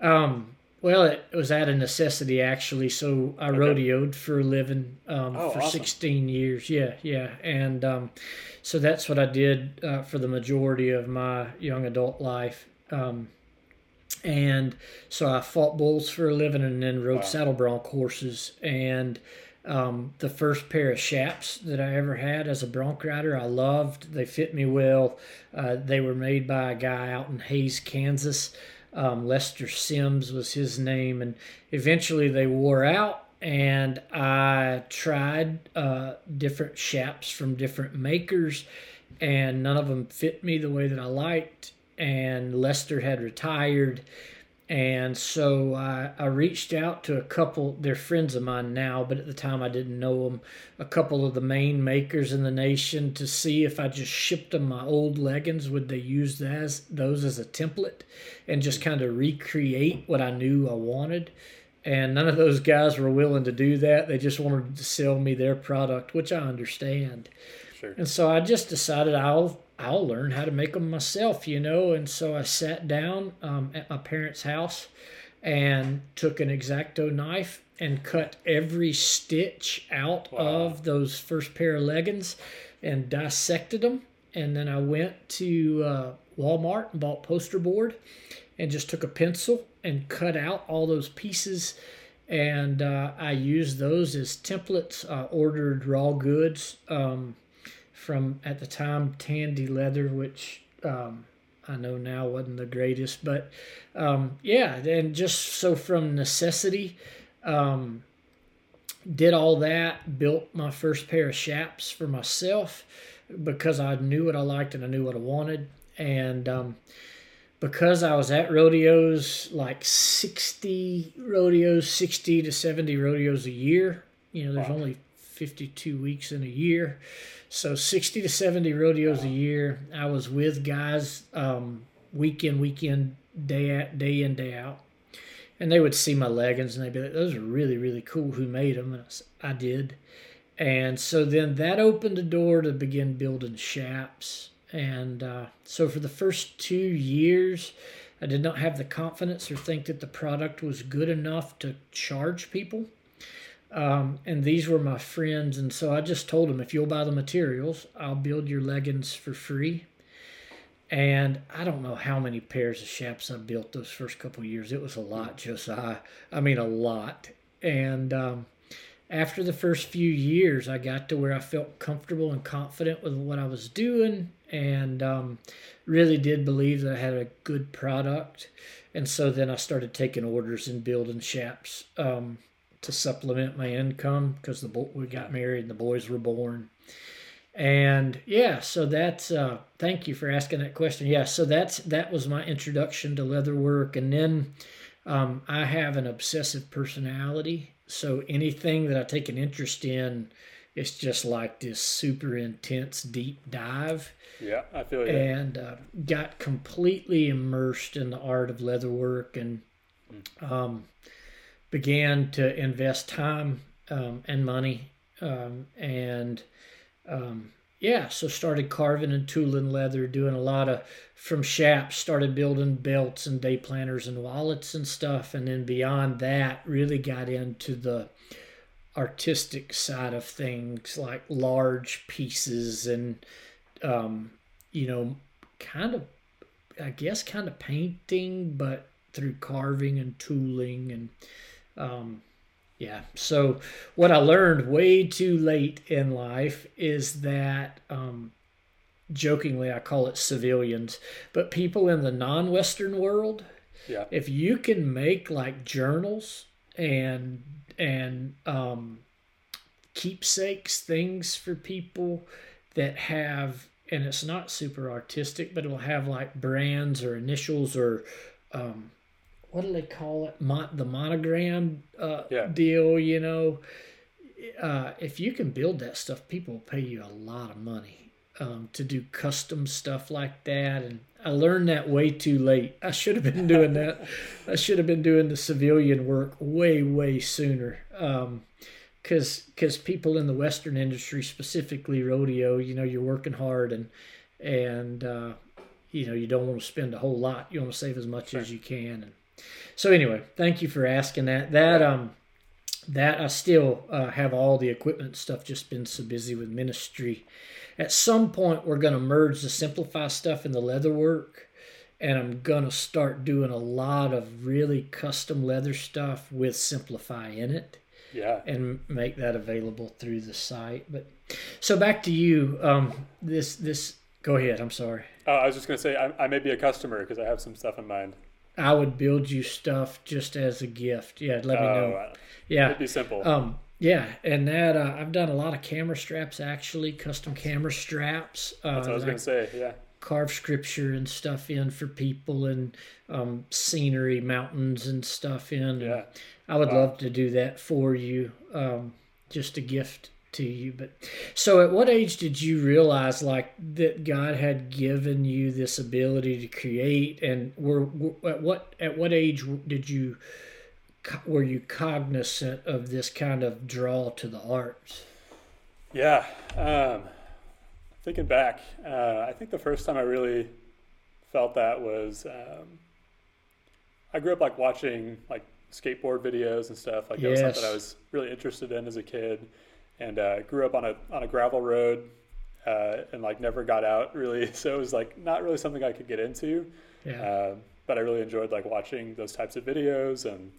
Speaker 1: Um. Well, it was out of necessity actually. So I okay. rodeoed for a living um, oh, for awesome. 16 years. Yeah, yeah, and um, so that's what I did uh, for the majority of my young adult life. Um, and so I fought bulls for a living, and then rode wow. saddle bronc horses, and um, the first pair of chaps that I ever had as a bronc rider, I loved. They fit me well. Uh, they were made by a guy out in Hays, Kansas. Um, Lester Sims was his name, and eventually they wore out. And I tried uh, different chaps from different makers, and none of them fit me the way that I liked. And Lester had retired, and so I, I reached out to a couple, they're friends of mine now, but at the time I didn't know them, a couple of the main makers in the nation to see if I just shipped them my old leggings, would they use as, those as a template and just kind of recreate what I knew I wanted. And none of those guys were willing to do that. They just wanted to sell me their product, which I understand. Sure. And so I just decided I'll I'll learn how to make them myself, you know. And so I sat down um, at my parents' house and took an X-Acto knife and cut every stitch out wow. of those first pair of leggings and dissected them. And then I went to uh, Walmart and bought poster board and just took a pencil and cut out all those pieces. And uh, I used those as templates. I ordered raw goods. Um, from at the time Tandy Leather, which um, I know now wasn't the greatest, but um, yeah, and just so from necessity, um, did all that, built my first pair of chaps for myself because I knew what I liked and I knew what I wanted, and um, because I was at rodeos like 60 rodeos, 60 to 70 rodeos a year. You know, there's wow. only 52 weeks in a year. So 60 to 70 rodeos a year. I was with guys um, week in, week in, day out, day in, day out. And they would see my leggings and they'd be like, those are really, really cool. Who made them? And I, said, I did. And so then that opened the door to begin building chaps. And uh, so for the first two years, I did not have the confidence or think that the product was good enough to charge people. Um, and these were my friends. And so I just told them, if you'll buy the materials, I'll build your leggings for free. And I don't know how many pairs of chaps I built those first couple years. It was a lot, Josiah. I mean, a lot. And um, after the first few years, I got to where I felt comfortable and confident with what I was doing and um, really did believe that I had a good product. And so then I started taking orders and building chaps. Um, to supplement my income because the bo- we got married and the boys were born. And yeah, so that's uh, thank you for asking that question. Yeah, so that's that was my introduction to leather work, and then um, I have an obsessive personality. So anything that I take an interest in, it's just like this super intense deep dive.
Speaker 2: Yeah, I feel
Speaker 1: it. And uh, got completely immersed in the art of leatherwork and um, began to invest time um, and money um, and um, yeah, so started carving and tooling leather, doing a lot of from chaps, started building belts and day planners and wallets and stuff, and then beyond that, really got into the artistic side of things, like large pieces and um, you know, kind of, I guess, kind of painting, but through carving and tooling and um, yeah. So what I learned way too late in life is that um, jokingly I call it civilians, but people in the non-Western world,
Speaker 2: Yeah.
Speaker 1: if you can make like journals and and um, keepsakes, things for people that have, and it's not super artistic, but it'll have like brands or initials or um, what do they call it? The monogram uh,
Speaker 2: Yeah.
Speaker 1: deal, you know. Uh, if you can build that stuff, people will pay you a lot of money um, to do custom stuff like that. And I learned that way too late. I should have been doing that. I should have been doing the civilian work way, way sooner. Um, cause, cause people in the Western industry, specifically rodeo, you know, you're working hard and, and, uh, you know, you don't want to spend a whole lot. You want to save as much as you can. And so anyway, thank you for asking that. That, um, that I still uh, have all the equipment stuff. Just been so busy with ministry. At some point, we're going to merge the simplify stuff and the leather work, and I'm going to start doing a lot of really custom leather stuff with simplify in it,
Speaker 2: Yeah.
Speaker 1: and make that available through the site. But so back to you. Um, this this go ahead. I'm sorry.
Speaker 2: Oh, I was just gonna say I, I may be a customer because I have some stuff in mind.
Speaker 1: I would build you stuff just as a gift. Yeah, let me know.
Speaker 2: Oh,
Speaker 1: Yeah.
Speaker 2: it'd be simple.
Speaker 1: Um, yeah, and that uh, I've done a lot of camera straps actually, custom camera straps. Uh,
Speaker 2: That's what I was gonna say. Yeah.
Speaker 1: carve scripture and stuff in for people and um, scenery, mountains and stuff in.
Speaker 2: Yeah.
Speaker 1: I would
Speaker 2: Wow.
Speaker 1: love to do that for you, um, just a gift to you. But so, at what age did you realize like that God had given you this ability to create, and were, were at what at what age did you were you cognizant of this kind of draw to the arts?
Speaker 2: Yeah. Um, thinking back, uh, I think the first time I really felt that was um, I grew up like watching like skateboard videos and stuff. Like that was something I was really interested in as a kid, and uh, grew up on a on a gravel road. Uh, and like never got out really, *laughs* so it was like not really something I could get into.
Speaker 1: Yeah,
Speaker 2: Um, but I really enjoyed like watching those types of videos and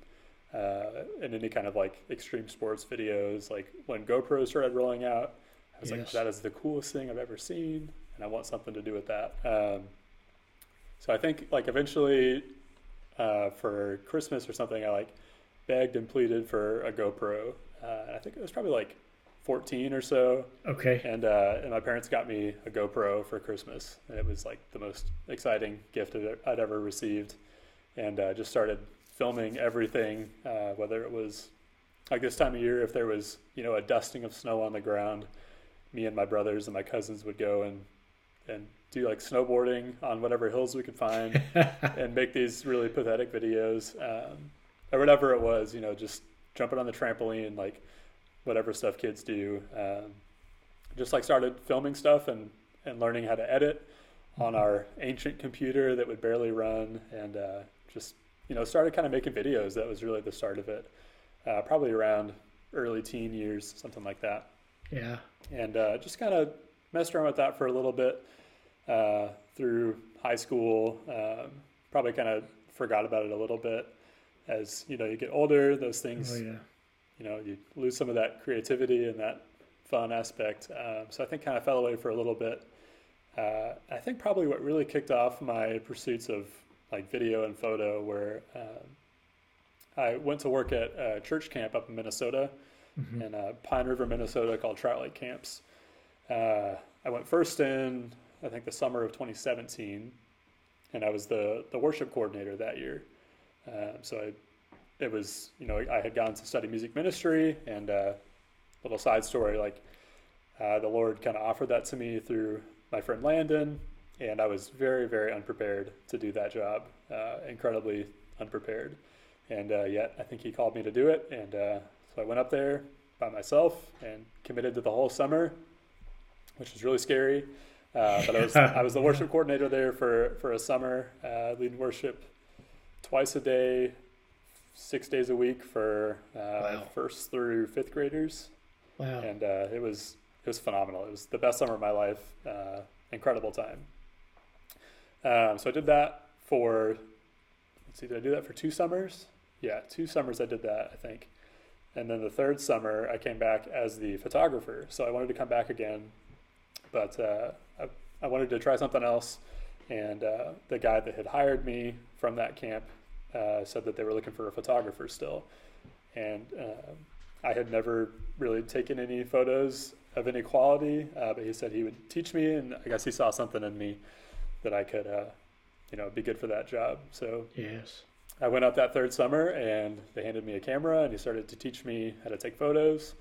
Speaker 2: uh, and any kind of like extreme sports videos. Like when GoPro started rolling out, I was like, that is the coolest thing I've ever seen, and I want something to do with that. Um, so I think like eventually uh, for Christmas or something, I like begged and pleaded for a GoPro. Uh, I think it was probably like 14 or so.
Speaker 1: Okay,
Speaker 2: and uh, and my parents got me a GoPro for Christmas, and it was like the most exciting gift I'd- I'd ever received, and uh, just started filming everything, uh, whether it was like this time of year, if there was you know a dusting of snow on the ground, me and my brothers and my cousins would go and and do like snowboarding on whatever hills we could find, *laughs* and make these really pathetic videos, um, or whatever it was, you know, just jumping on the trampoline, like whatever stuff kids do. Um, just like started filming stuff and, and learning how to edit on our ancient computer that would barely run and uh, just you know started kind of making videos that was really the start of it uh, probably around early teen years something like that
Speaker 1: yeah,
Speaker 2: and uh, just kind of messed around with that for a little bit uh, through high school. Um, probably kind of forgot about it a little bit as you know you get older. Those things,
Speaker 1: oh yeah,
Speaker 2: you know, you lose some of that creativity and that fun aspect. Um, so I think kind of fell away for a little bit. Uh, I think probably what really kicked off my pursuits of like video and photo were um, I went to work at a church camp up in Minnesota
Speaker 1: Mhm.
Speaker 2: in uh, Pine River, Minnesota, called Trout Lake Camps. Uh, I went first in, I think, the summer of 2017, and I was the the worship coordinator that year. Uh, so I, it was, you know, I had gone to study music ministry, and uh, little side story, like uh, the Lord kind of offered that to me through my friend Landon, and I was very, very unprepared to do that job, uh, incredibly unprepared, and uh, yet I think He called me to do it, and uh, so I went up there, by myself and committed to the whole summer, which was really scary. Uh, but I was *laughs* I was the worship coordinator there for for a summer, uh, leading worship twice a day, six days a week for uh,
Speaker 1: Wow.
Speaker 2: first through fifth graders,
Speaker 1: Wow.
Speaker 2: and uh, it was it was phenomenal. It was the best summer of my life. Uh, incredible time. Um, so I did that for let's see, did I do that for two summers? Yeah, two summers I did that, I think. And then the third summer I came back as the photographer. So I wanted to come back again, but uh, I, I wanted to try something else. And uh, the guy that had hired me from that camp uh, said that they were looking for a photographer still. And uh, I had never really taken any photos of any quality, uh, but he said he would teach me, and I guess he saw something in me that I could, uh, you know, be good for that job. So
Speaker 1: Yes.
Speaker 2: I went up that third summer, and they handed me a camera, and he started to teach me how to take photos,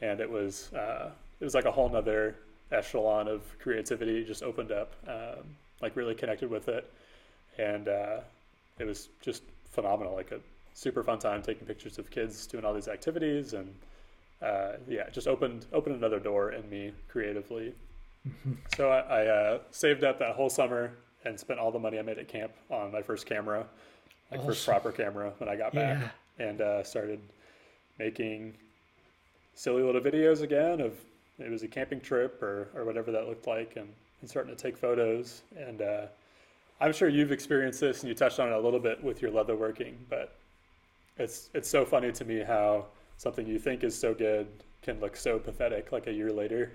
Speaker 2: and it was uh, it was like a whole nother echelon of creativity just opened up, um, like really connected with it, and uh, it was just phenomenal, like a super fun time taking pictures of kids doing all these activities, and uh, yeah, just opened opened another door in me creatively. *laughs* So I, I uh, saved up that whole summer and spent all the money I made at camp on my first camera, like first proper camera when I got back,
Speaker 1: Yeah.
Speaker 2: and uh, started making silly little videos again of it was a camping trip or, or whatever that looked like, and, and starting to take photos. And uh, I'm sure you've experienced this, and you touched on it a little bit with your leatherworking, but it's it's so funny to me how something you think is so good can look so pathetic like a year later.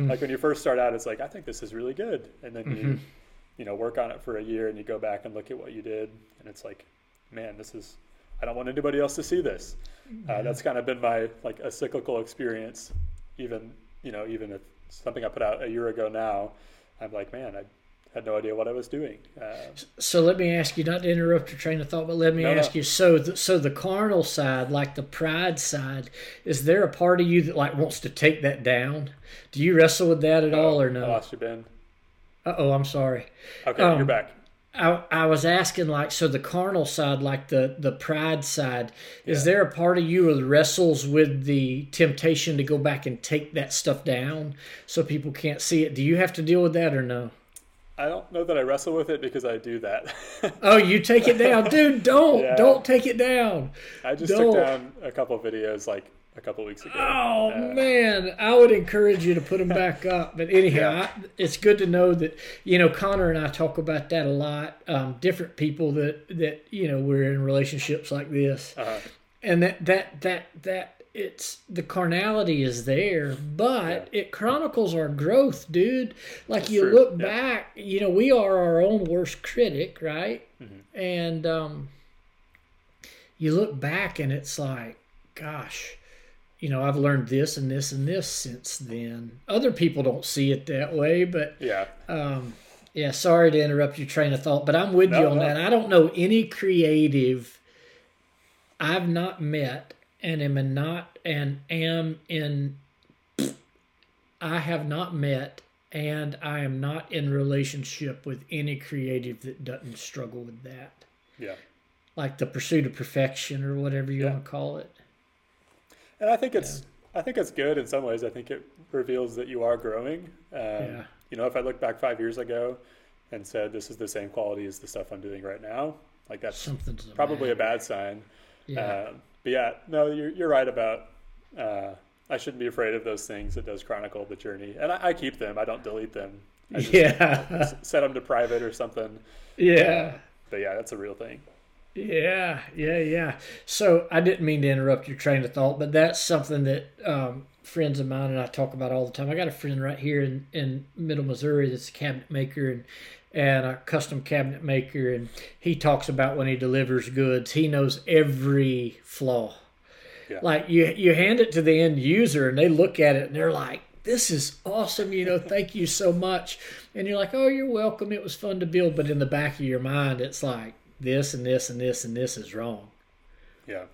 Speaker 2: like when you first start out, it's like I think this is really good, and then you you know work on it for a year and you go back and look at what you did, and it's like, man, this is I don't want anybody else to see this. Uh, that's kind of been my like a cyclical experience. Even you know even if something I put out a year ago now, I'm like, man, I had no idea what I was doing. Uh,
Speaker 1: So let me ask you, not to interrupt your train of thought, but let me
Speaker 2: No, no.
Speaker 1: ask you. So, the, so the carnal side, like the pride side, is there a part of you that like wants to take that down? Do you wrestle with that at all, or
Speaker 2: I
Speaker 1: no?
Speaker 2: lost you, Ben.
Speaker 1: Uh oh, I'm sorry.
Speaker 2: Okay,
Speaker 1: Um,
Speaker 2: you're back.
Speaker 1: I, I was asking like so the carnal side like the the pride side is there a part of you that wrestles with the temptation to go back and take that stuff down so people can't see it do you have to deal with that or no
Speaker 2: I don't know that I wrestle with it because I do that. *laughs*
Speaker 1: oh you take it down dude don't
Speaker 2: Yeah.
Speaker 1: don't take it down
Speaker 2: I just
Speaker 1: Don't.
Speaker 2: took down a couple of videos like a couple weeks ago.
Speaker 1: oh
Speaker 2: Uh,
Speaker 1: man i would encourage you to put them back up but anyhow
Speaker 2: Yeah.
Speaker 1: I, it's good to know that you know connor and i talk about that a lot um, different people that that you know we're in relationships like this
Speaker 2: uh,
Speaker 1: and that that that that it's the carnality is there but it chronicles our growth dude like
Speaker 2: That's
Speaker 1: you
Speaker 2: true,
Speaker 1: look
Speaker 2: yeah.
Speaker 1: back you know we are our own worst critic right
Speaker 2: Mm-hmm.
Speaker 1: and um you look back and it's like gosh you know i've learned this and this and this since then other people don't see it that way but
Speaker 2: yeah,
Speaker 1: um, yeah, sorry to interrupt your train of thought, but I'm with you on
Speaker 2: no.
Speaker 1: that. I don't know any creative I've not met and am not and am in I have not met and I am not in relationship with any creative that doesn't struggle with that.
Speaker 2: yeah.
Speaker 1: Like the pursuit of perfection or whatever you
Speaker 2: Yeah.
Speaker 1: want to call it.
Speaker 2: And I think it's I think it's good in some ways. I think it reveals that you are growing. Um,
Speaker 1: Yeah.
Speaker 2: You know, if I look back five years ago and said this is the same quality as the stuff I'm doing right now, like that's
Speaker 1: Something's
Speaker 2: probably a bad sign.
Speaker 1: Yeah.
Speaker 2: Um, but yeah, no, you're you're right about. Uh, I shouldn't be afraid of those things. It does chronicle the journey, and I, I keep them. I don't delete them. I just
Speaker 1: yeah.
Speaker 2: set them to private or something.
Speaker 1: yeah.
Speaker 2: But yeah, that's a real thing.
Speaker 1: Yeah, yeah, yeah. So I didn't mean to interrupt your train of thought, but that's something that um, friends of mine and I talk about all the time. I got a friend right here in, in Middle Missouri that's a cabinet maker and and a custom cabinet maker, and he talks about when he delivers goods, he knows every flaw.
Speaker 2: Yeah.
Speaker 1: Like you, you hand it to the end user, and they look at it and they're like, "This is awesome," you know. Thank you so much, and you're like, "Oh, you're welcome. It was fun to build," but in the back of your mind, it's like this and this and this and this is wrong.
Speaker 2: Yeah.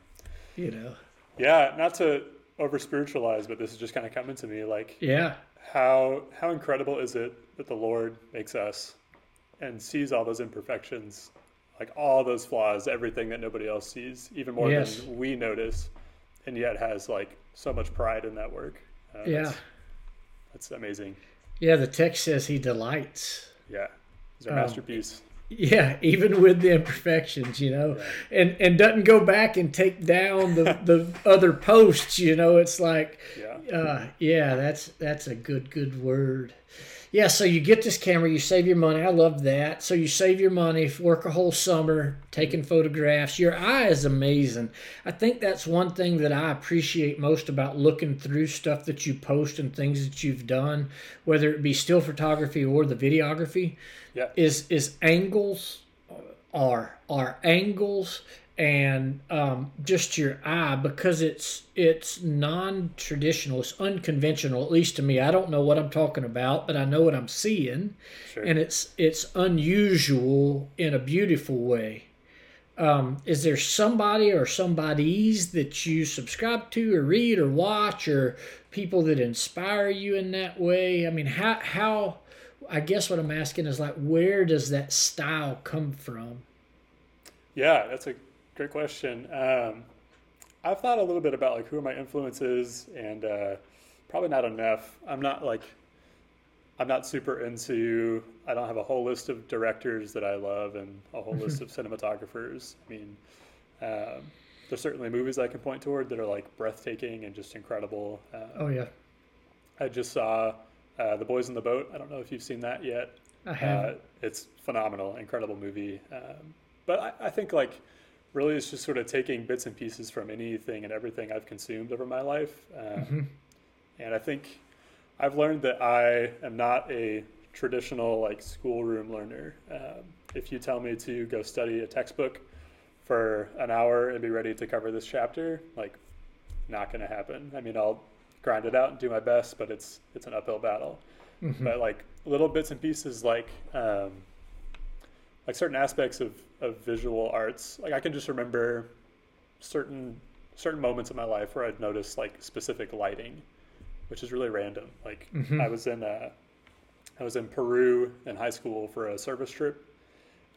Speaker 1: You know.
Speaker 2: Yeah, not to over spiritualize, but this is just kind of coming to me like
Speaker 1: Yeah.
Speaker 2: how how incredible is it that the Lord makes us and sees all those imperfections, like all those flaws, everything that nobody else sees, even more
Speaker 1: Yes.
Speaker 2: than we notice, and yet has like so much pride in that work. Uh,
Speaker 1: yeah,
Speaker 2: that's, that's, amazing.
Speaker 1: Yeah, the text says he delights.
Speaker 2: Yeah, it's a um, masterpiece.
Speaker 1: Yeah, even with the imperfections, you know, yeah. and and doesn't go back and take down the *laughs* the other posts. You know, it's like, yeah, uh, yeah, that's that's a good good word yeah, so you get this camera, you save your money. I love that. So you save your money, work a whole summer taking photographs. Your eye is amazing. I think that's one thing that I appreciate most about looking through stuff that you post and things that you've done, whether it be still photography or the videography.
Speaker 2: Yeah.
Speaker 1: Is is angles are are angles and um, just your eye because it's it's non-traditional it's unconventional at least to me. I don't know what i'm talking about but i know what i'm seeing. Sure. and it's it's unusual in a beautiful way. Um, is there somebody or somebodies that you subscribe to or read or watch or people that inspire you in that way? I mean how how i guess what i'm asking is like where does that style come from?
Speaker 2: Yeah that's a Great question. Um, I've thought a little bit about like who are my influences, and uh, probably not enough. I'm not like I'm not super into. I don't have a whole list of directors that I love and a whole list of *laughs* cinematographers. I mean, um, there's certainly movies I can point toward that are like breathtaking and just incredible.
Speaker 1: Um, oh yeah.
Speaker 2: I just saw uh, The Boys in the Boat. I don't know if you've seen that yet.
Speaker 1: I have. Uh,
Speaker 2: it's phenomenal, incredible movie. Um, but I, I think like really it's just sort of taking bits and pieces from anything and everything I've consumed over my life. Um, mm-hmm. And I think I've learned that I am not a traditional like schoolroom learner. Um, if you tell me to go study a textbook for an hour and be ready to cover this chapter, like not going to happen. I mean, I'll grind it out and do my best, but it's it's an uphill battle. Mm-hmm. But like little bits and pieces, like um, like certain aspects of, of visual arts like i can just remember certain certain moments in my life where i'd notice like specific lighting which is really random like mm-hmm. i was in uh, i was in peru in high school for a service trip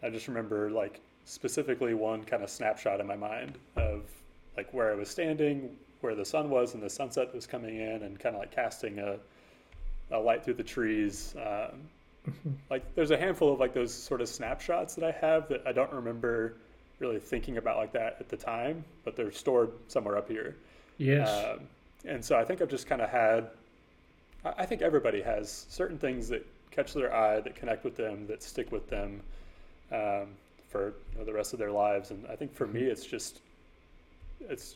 Speaker 2: i just remember like specifically one kind of snapshot in my mind of like where i was standing where the sun was and the sunset was coming in and kind of like casting a, a light through the trees um, like there's a handful of like those sort of snapshots that I have that I don't remember really thinking about like that at the time, but they're stored somewhere up here.
Speaker 1: Yes.
Speaker 2: Um, and so I think I've just kind of had. I think everybody has certain things that catch their eye, that connect with them, that stick with them um, for you know, the rest of their lives. And I think for me, it's just it's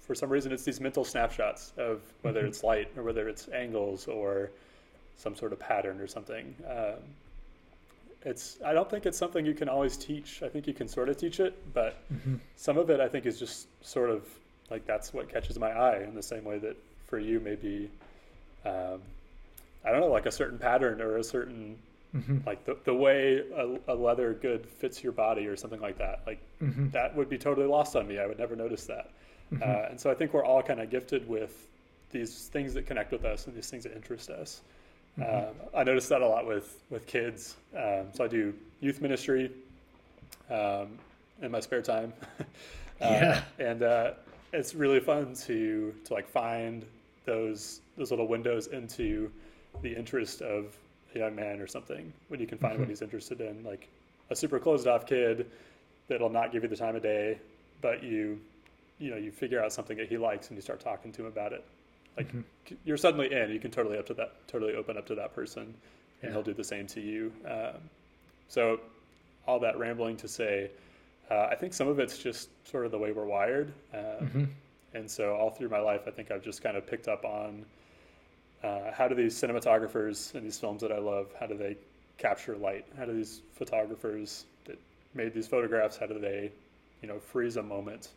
Speaker 2: for some reason it's these mental snapshots of whether mm-hmm. it's light or whether it's angles or some sort of pattern or something. Um, it's I don't think it's something you can always teach. I think you can sort of teach it, but mm-hmm. some of it I think is just sort of like that's what catches my eye in the same way that for you maybe um, I don't know like a certain pattern or a certain mm-hmm. like the, the way a, a, leather good fits your body or something like that like mm-hmm. that would be totally lost on me I would never notice that mm-hmm. uh, and so I think we're all kind of gifted with these things that connect with us and these things that interest us Mm-hmm. Um, I notice that a lot with with kids. Um, so I do youth ministry um, in my spare time. uh, *laughs*
Speaker 1: yeah,
Speaker 2: and uh, it's really fun to to like find those those little windows into the interest of a young man or something when you can find mm-hmm. what he's interested in. Like a super closed off kid that'll not give you the time of day, but you you know you figure out something that he likes and you start talking to him about it like mm-hmm. you're suddenly in. You can totally up to that, totally open up to that person, and yeah. he'll do the same to you. Um, so, all that rambling to say, uh, I think some of it's just sort of the way we're wired, um, mm-hmm. and so all through my life, I think I've just kind of picked up on uh, how do these cinematographers in these films that I love, how do they capture light? How do these photographers that made these photographs, how do they, you know, freeze a moment,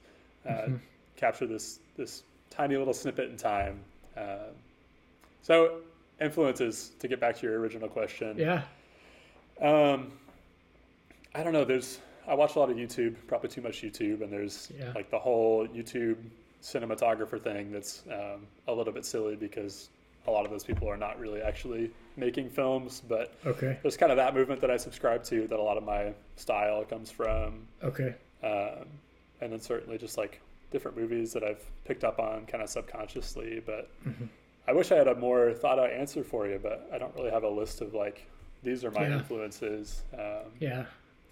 Speaker 2: uh, mm-hmm. capture this this tiny little snippet in time uh, so influences to get back to your original question.
Speaker 1: Yeah.
Speaker 2: Um, I don't know. There's I watch a lot of YouTube, probably too much YouTube, and there's yeah. like the whole YouTube cinematographer thing that's um, a little bit silly because a lot of those people are not really actually making films, but
Speaker 1: okay.
Speaker 2: there's kind of that movement that I subscribe to that a lot of my style comes from.
Speaker 1: Okay.
Speaker 2: Um, and then certainly just like different movies that I've picked up on kind of subconsciously. But mm-hmm. I wish I had a more thought out answer for you, but I don't really have a list of like these are my yeah. influences. Um,
Speaker 1: yeah,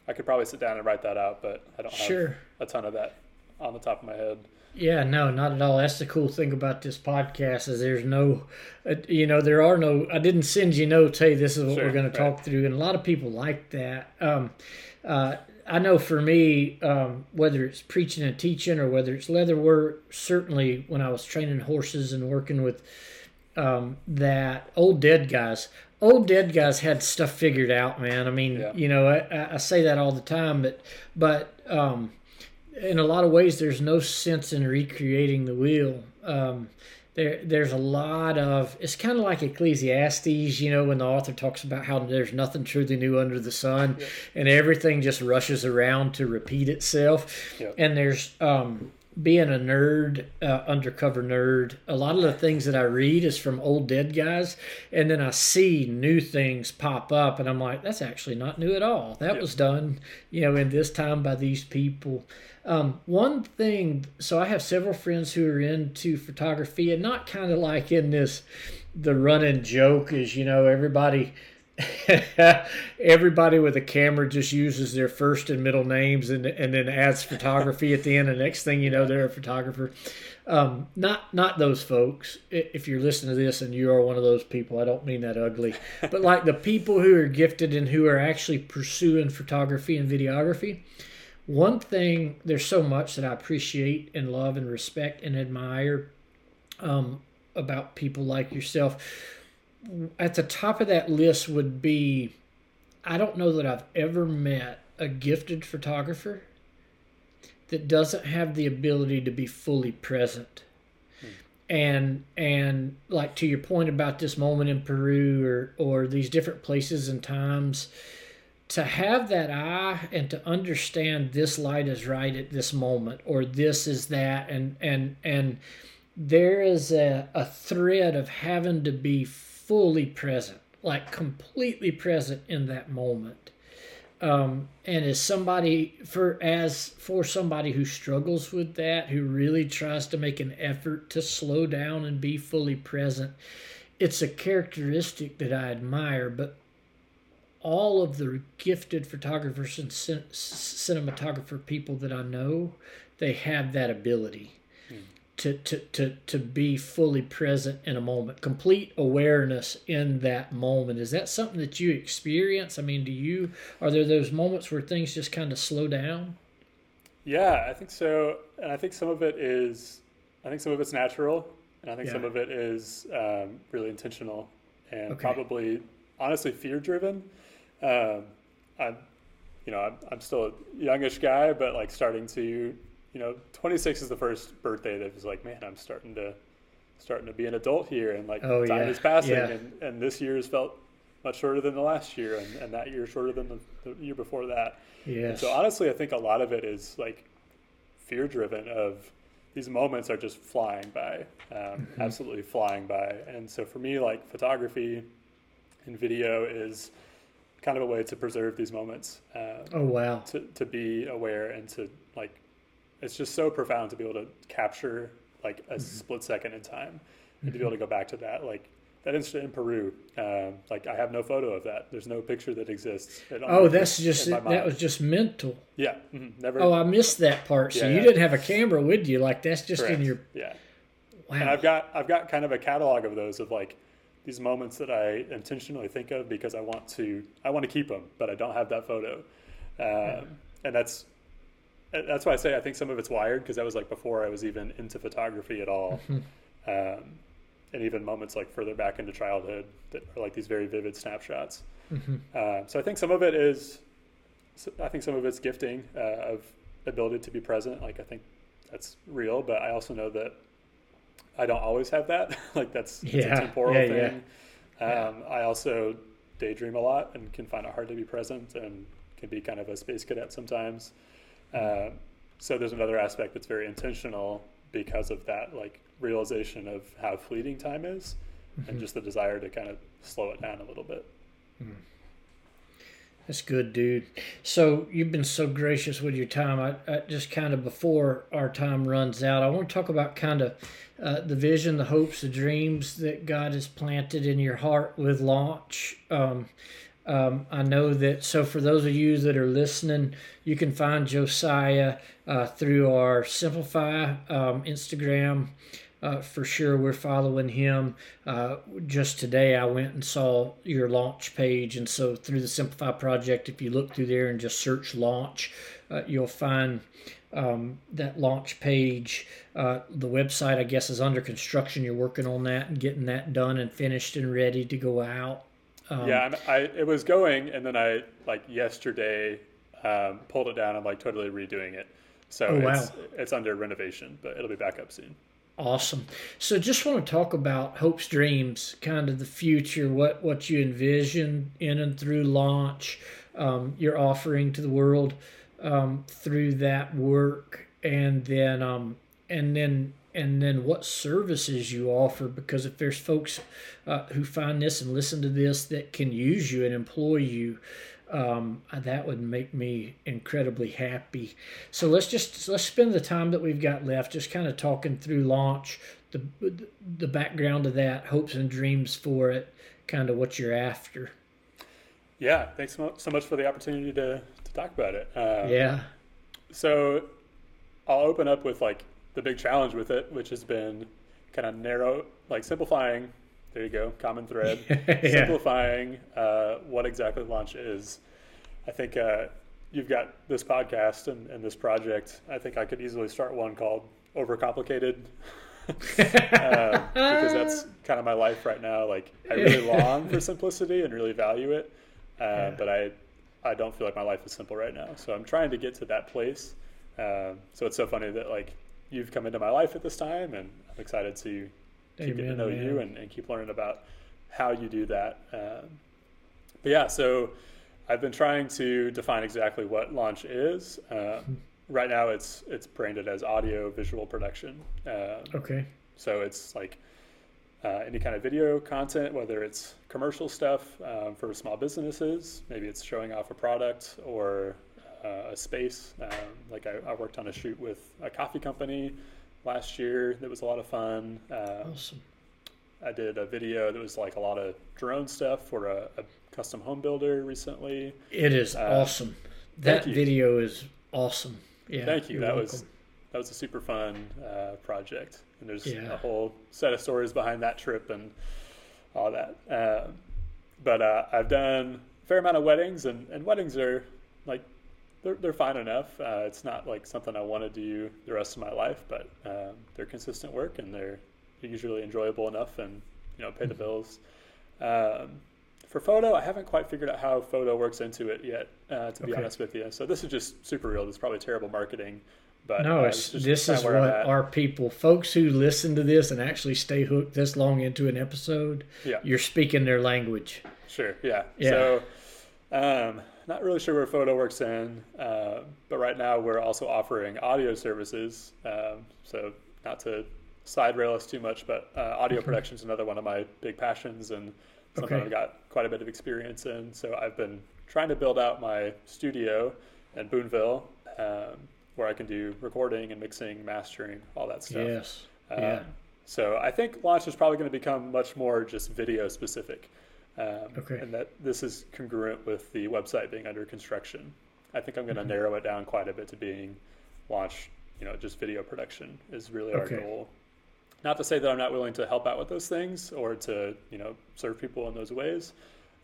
Speaker 2: I could probably sit down and write that out, but I don't
Speaker 1: sure.
Speaker 2: have a ton of that on the top of my head.
Speaker 1: Yeah, no, not at all. That's the cool thing about this podcast is there's no, uh, you know, there are no. I didn't send you notes. Hey, this is what sure, we're going right. to talk through, and a lot of people like that. Um, uh, I know for me, um, whether it's preaching and teaching or whether it's leather work, certainly when I was training horses and working with um, that old dead guys, old dead guys had stuff figured out, man. I mean, yeah. you know, I, I, say that all the time, but but um, in a lot of ways, there's no sense in recreating the wheel. Um, there there's a lot of it's kind of like ecclesiastes you know when the author talks about how there's nothing truly new under the sun and everything just rushes around to repeat itself. And there's um being a nerd, uh, undercover nerd, a lot of the things that I read is from old dead guys, and then I see new things pop up, and I'm like, that's actually not new at all. That yep. was done, you know, in this time by these people. Um, one thing, so I have several friends who are into photography, and not kind of like in this, the running joke is, you know, everybody *laughs* everybody with a camera just uses their first and middle names and and then adds photography at the end. And next thing you know, they're a photographer. Um, not not those folks. If you're listening to this and you are one of those people, I don't mean that ugly, but like the people who are gifted and who are actually pursuing photography and videography. One thing, there's so much that I appreciate and love and respect and admire um, about people like yourself at the top of that list would be I don't know that I've ever met a gifted photographer that doesn't have the ability to be fully present. Hmm. And and like to your point about this moment in Peru or or these different places and times to have that eye and to understand this light is right at this moment or this is that and and and there is a, a thread of having to be fully present, like completely present in that moment. Um, and as somebody for as for somebody who struggles with that, who really tries to make an effort to slow down and be fully present, it's a characteristic that I admire. But all of the gifted photographers and cinematographer people that I know, they have that ability to, to, to, to be fully present in a moment, complete awareness in that moment. Is that something that you experience? I mean, do you, are there those moments where things just kind of slow down?
Speaker 2: Yeah, I think so. And I think some of it is, I think some of it's natural. And I think yeah. some of it is um, really intentional and okay. probably, honestly, fear driven. Um, I'm, you know, I'm, I'm still a youngish guy, but like starting to you know, 26 is the first birthday that was like, man, I'm starting to starting to be an adult here, and like oh, time yeah. is passing, yeah. and, and this year has felt much shorter than the last year, and, and that year shorter than the, the year before that.
Speaker 1: Yeah.
Speaker 2: So honestly, I think a lot of it is like fear driven. Of these moments are just flying by, um, mm-hmm. absolutely flying by, and so for me, like photography and video is kind of a way to preserve these moments.
Speaker 1: Um, oh wow!
Speaker 2: To to be aware and to like it's just so profound to be able to capture like a mm-hmm. split second in time and mm-hmm. to be able to go back to that like that incident in Peru, um, like I have no photo of that. There's no picture that exists.
Speaker 1: Oh, that's just that was just mental.
Speaker 2: Yeah, mm-hmm. never.
Speaker 1: Oh, I missed that part. So yeah, you yeah. didn't have a camera with you, like that's just Correct. in your.
Speaker 2: Yeah. Wow. And I've got I've got kind of a catalog of those of like these moments that I intentionally think of because I want to I want to keep them, but I don't have that photo, um, and that's that's why I say I think some of it's wired because that was like before I was even into photography at all, mm-hmm. um, and even moments like further back into childhood that are like these very vivid snapshots. Mm-hmm. Uh, so I think some of it is, I think some of it's gifting uh, of ability to be present. Like I think that's real, but I also know that I don't always have that. *laughs* like that's, that's yeah. a temporal yeah, thing. Yeah. Um, I also daydream a lot and can find it hard to be present and can be kind of a space cadet sometimes. Uh, so there's another aspect that's very intentional because of that like realization of how fleeting time is mm-hmm. and just the desire to kind of slow it down a little bit. Mm.
Speaker 1: That's good, dude. So you've been so gracious with your time. I, I just kind of before our time runs out, I want to talk about kind of uh, the vision, the hopes, the dreams that God has planted in your heart with launch. Um, um, I know that. So for those of you that are listening, you can find Josiah uh, through our Simplify um, Instagram. Uh, for sure, we're following him. Uh, just today, I went and saw your launch page, and so through the Simplify project, if you look through there and just search launch, uh, you'll find um, that launch page. Uh, the website, I guess, is under construction. You're working on that and getting that done and finished and ready to go out.
Speaker 2: Um, yeah, I it was going, and then I like yesterday um, pulled it down. I'm like totally redoing it. So oh, wow. it's, it's under renovation, but it'll be back up soon.
Speaker 1: Awesome. So just want to talk about hopes, dreams, kind of the future, what what you envision in and through launch, um, your offering to the world um, through that work, and then um, and then and then what services you offer. Because if there's folks uh, who find this and listen to this that can use you and employ you, um, that would make me incredibly happy. So let's just let's spend the time that we've got left just kind of talking through launch, the the background of that, hopes and dreams for it, kind of what you're after.
Speaker 2: Yeah, thanks so much for the opportunity to, to talk about it.
Speaker 1: Um, yeah.
Speaker 2: So I'll open up with like the big challenge with it, which has been kind of narrow, like simplifying there you go, common thread. *laughs* yeah. Simplifying uh, what exactly launch is. I think uh, you've got this podcast and, and, this project. I think I could easily start one called Overcomplicated. *laughs* uh, because that's kind of my life right now. Like I really long for simplicity and really value it, uh, yeah. but I I don't feel like my life is simple right now. So I'm trying to get to that place. Uh, so it's so funny that like you've come into my life at this time, and I'm excited to keep getting to know man. you and, and, keep learning about how you do that. Um, but yeah, so I've been trying to define exactly what launch is. Uh, right now, it's it's branded as audio visual production.
Speaker 1: Uh, okay.
Speaker 2: So it's like uh, any kind of video content, whether it's commercial stuff um, for small businesses, maybe it's showing off a product or uh, a space. Um, like I, I, worked on a shoot with a coffee company last year that was a lot of fun.
Speaker 1: Uh, awesome.
Speaker 2: I did a video that was like a lot of drone stuff for a, a custom home builder recently.
Speaker 1: It is uh, awesome. That video is awesome. Yeah.
Speaker 2: Thank you. That welcome. was that was a super fun uh, project, and there's yeah. a whole set of stories behind that trip and all that. Uh, but uh, I've done a fair amount of weddings, and, and weddings are like they're, they're fine enough. Uh, it's not like something I want to do the rest of my life, but um, they're consistent work and they're usually enjoyable enough and you know pay the mm-hmm. bills. Um, for photo, I haven't quite figured out how photo works into it yet. Uh, to be okay. honest with you, so this is just super real. This is probably terrible marketing. But,
Speaker 1: no, uh, this is what our people, folks who listen to this and actually stay hooked this long into an episode,
Speaker 2: yeah.
Speaker 1: you're speaking their language.
Speaker 2: Sure, yeah. yeah. So, um, not really sure where photo works in, uh, but right now we're also offering audio services. Um, so not to side rail us too much, but uh, audio production is another one of my big passions and something okay. I've got quite a bit of experience in. So I've been trying to build out my studio in Boonville, um, where I can do recording and mixing, mastering, all that stuff.
Speaker 1: Yes. Um, yeah.
Speaker 2: So I think launch is probably going to become much more just video specific. Um, okay. And that this is congruent with the website being under construction. I think I'm going to mm-hmm. narrow it down quite a bit to being launch, you know, just video production is really our okay. goal. Not to say that I'm not willing to help out with those things or to, you know, serve people in those ways,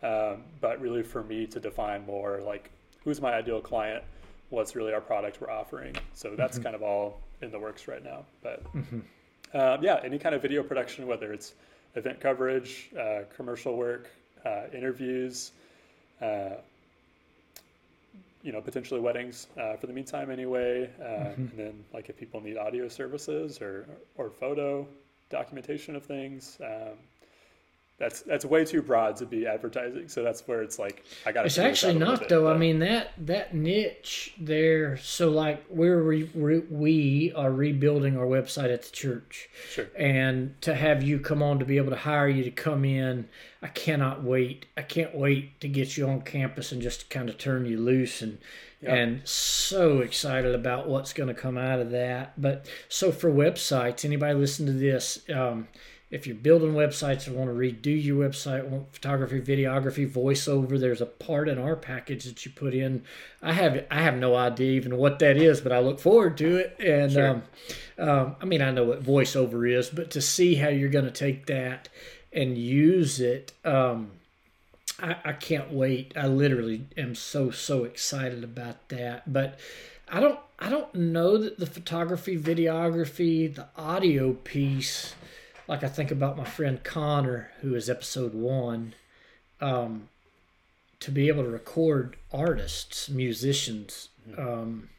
Speaker 2: um, but really for me to define more like who's my ideal client, what's really our product we're offering. So that's mm-hmm. kind of all in the works right now. But mm-hmm. um, yeah, any kind of video production, whether it's event coverage, uh, commercial work, uh, interviews, uh, you know, potentially weddings uh, for the meantime anyway. Uh, mm-hmm. And then like if people need audio services or, or photo documentation of things, um, that's that's way too broad to be advertising. So that's where it's like I got. To.
Speaker 1: It's actually not bit, though. But. I mean that that niche there. So like we're re, re, we are rebuilding our website at the church.
Speaker 2: Sure.
Speaker 1: And to have you come on to be able to hire you to come in, I cannot wait. I can't wait to get you on campus and just kind of turn you loose and. And so excited about what's going to come out of that. But so for websites, anybody listen to this, um, if you're building websites and want to redo your website, want photography, videography, voiceover, there's a part in our package that you put in. I have I have no idea even what that is, but I look forward to it. And sure. um, um, I mean, I know what voiceover is, but to see how you're going to take that and use it, um, I, I can't wait. I literally am so so excited about that. But I don't I don't know that the photography, videography, the audio piece like I think about my friend Connor, who is episode one, um, to be able to record artists, musicians, mm-hmm. um,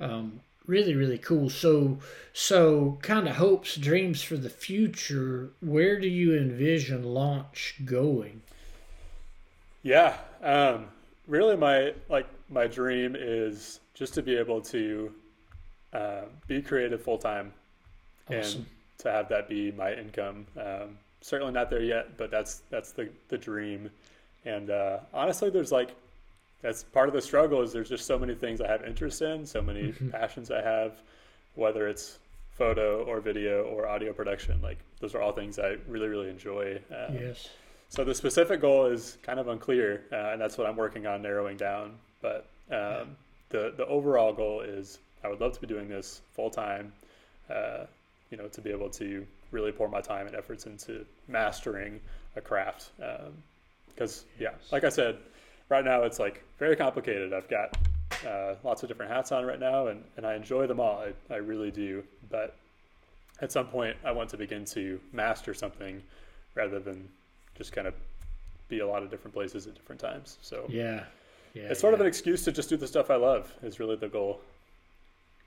Speaker 1: um, really, really cool. So, so kind of hopes, dreams for the future. Where do you envision launch going?
Speaker 2: Yeah, um, really, my like my dream is just to be able to uh, be creative full time awesome. and to have that be my income. Um, certainly not there yet, but that's that's the the dream. And uh, honestly, there's like that's part of the struggle is there's just so many things I have interest in, so many mm-hmm. passions I have, whether it's photo or video or audio production. Like those are all things I really really enjoy.
Speaker 1: Um, yes.
Speaker 2: So the specific goal is kind of unclear, uh, and that's what I'm working on narrowing down. But um, yeah. the the overall goal is I would love to be doing this full time. Uh, you know, to be able to really pour my time and efforts into mastering a craft. Because, um, yeah, like I said, right now it's like very complicated. I've got uh, lots of different hats on right now, and, and I enjoy them all. I, I really do. But at some point, I want to begin to master something rather than just kind of be a lot of different places at different times. So,
Speaker 1: yeah. Yeah,
Speaker 2: it's sort yeah. of an excuse to just do the stuff I love is really the goal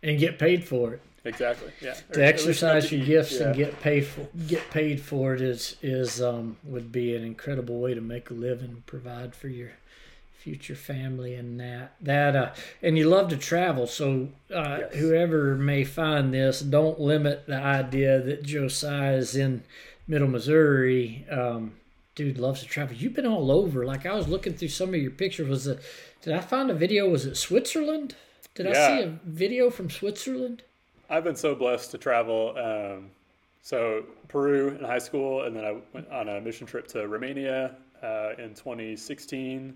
Speaker 1: and get paid for it.
Speaker 2: Exactly. Yeah.
Speaker 1: To or exercise your gifts yeah. and get paid for get paid for it is is um would be an incredible way to make a living, provide for your future family and that that uh and you love to travel so uh yes. whoever may find this don't limit the idea that josiah is in middle missouri um dude loves to travel you've been all over like i was looking through some of your pictures was it did i find a video was it switzerland did yeah. I see a video from Switzerland?
Speaker 2: I've been so blessed to travel. Um, so Peru in high school, and then I went on a mission trip to Romania uh, in 2016,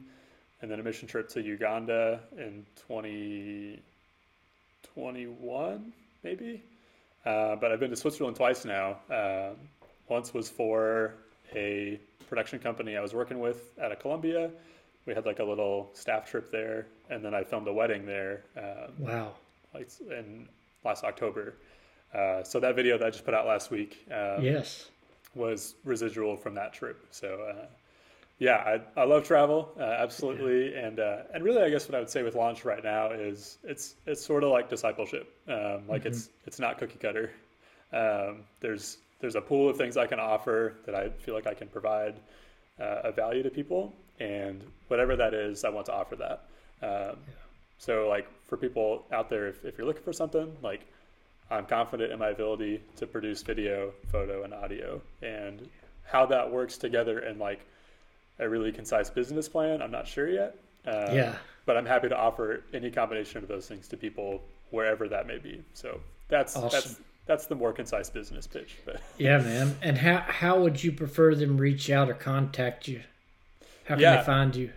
Speaker 2: and then a mission trip to Uganda in 2021, maybe. Uh, but I've been to Switzerland twice now. Uh, once was for a production company I was working with out of Colombia, we had like a little staff trip there, and then I filmed a wedding there.
Speaker 1: Um, wow!
Speaker 2: Like in last October. Uh, so that video that I just put out last week,
Speaker 1: um, yes,
Speaker 2: was residual from that trip. So uh, yeah, I, I love travel, uh, absolutely, yeah. and uh, and really, I guess what I would say with launch right now is it's it's sort of like discipleship. Um, like mm-hmm. it's it's not cookie cutter. Um, there's there's a pool of things I can offer that I feel like I can provide uh, a value to people, and whatever that is, I want to offer that. Um, yeah. So, like for people out there, if, if you're looking for something, like I'm confident in my ability to produce video, photo, and audio, and how that works together in like a really concise business plan. I'm not sure yet.
Speaker 1: Um, yeah.
Speaker 2: But I'm happy to offer any combination of those things to people wherever that may be. So that's awesome. that's that's the more concise business pitch. But
Speaker 1: yeah, man. And how how would you prefer them reach out or contact you? How can yeah. they find you?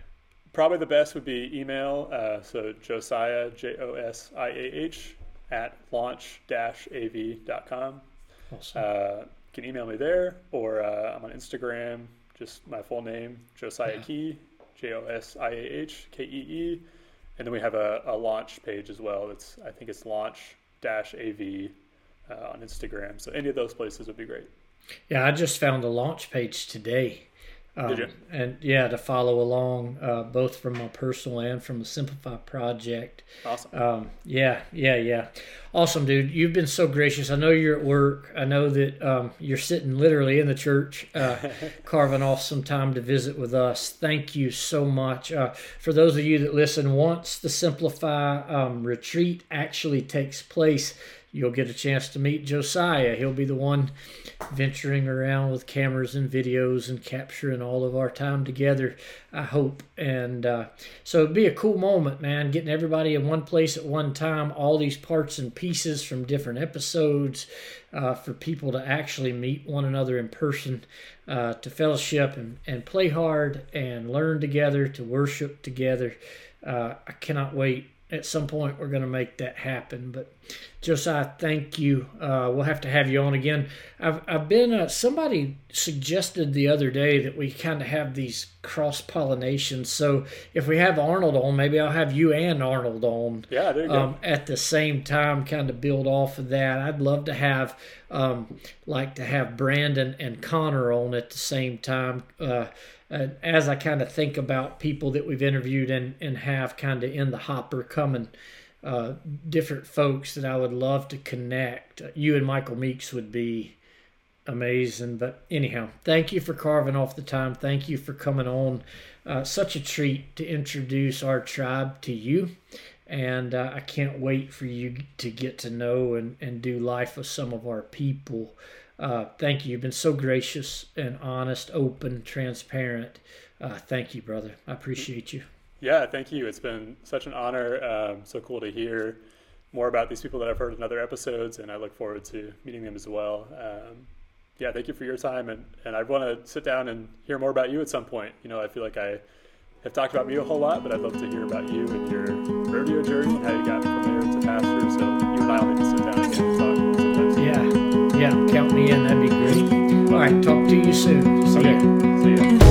Speaker 2: Probably the best would be email. Uh, so Josiah, J O S I A H, at launch av.com. Awesome. Uh, you can email me there, or uh, I'm on Instagram, just my full name, Josiah yeah. Kee, J O S I A H K E E. And then we have a, a launch page as well. It's I think it's launch dash AV uh, on Instagram. So any of those places would be great.
Speaker 1: Yeah, I just found a launch page today. Um? And yeah, to follow along, uh, both from my personal and from the Simplify project.
Speaker 2: Awesome.
Speaker 1: Um, yeah, yeah, yeah. Awesome, dude. You've been so gracious. I know you're at work. I know that um, you're sitting literally in the church, uh, *laughs* carving off some time to visit with us. Thank you so much. Uh, for those of you that listen, once the Simplify um, retreat actually takes place, you'll get a chance to meet Josiah. He'll be the one venturing around with cameras and videos and capturing all of our time together, I hope. And uh, so it'd be a cool moment, man, getting everybody in one place at one time, all these parts and pieces from different episodes uh, for people to actually meet one another in person, uh, to fellowship and, and play hard and learn together, to worship together. Uh, I cannot wait at some point we're going to make that happen. But Josiah, thank you. Uh, we'll have to have you on again. I've I've been uh, somebody suggested the other day that we kind of have these cross pollinations. So if we have Arnold on, maybe I'll have you and Arnold on.
Speaker 2: Yeah, there you um, go.
Speaker 1: At the same time, kind of build off of that. I'd love to have um, like to have Brandon and Connor on at the same time. Uh, uh, as I kind of think about people that we've interviewed and, and have kind of in the hopper coming, uh, different folks that I would love to connect. Uh, you and Michael Meeks would be amazing. But anyhow, thank you for carving off the time. Thank you for coming on. Uh, such a treat to introduce our tribe to you. And uh, I can't wait for you to get to know and, and do life with some of our people. Uh, thank you. You've been so gracious and honest, open, transparent. Uh, thank you, brother. I appreciate you.
Speaker 2: Yeah, thank you. It's been such an honor. Um, so cool to hear more about these people that I've heard in other episodes, and I look forward to meeting them as well. Um, yeah, thank you for your time, and, and I want to sit down and hear more about you at some point. You know, I feel like I have talked about me a whole lot, but I'd love to hear about you and your rodeo journey and how you got from there to pastor. So you and I will need to sit down again.
Speaker 1: Yeah, count me in. That'd be great. All right, talk to you soon. See
Speaker 2: ya. See ya.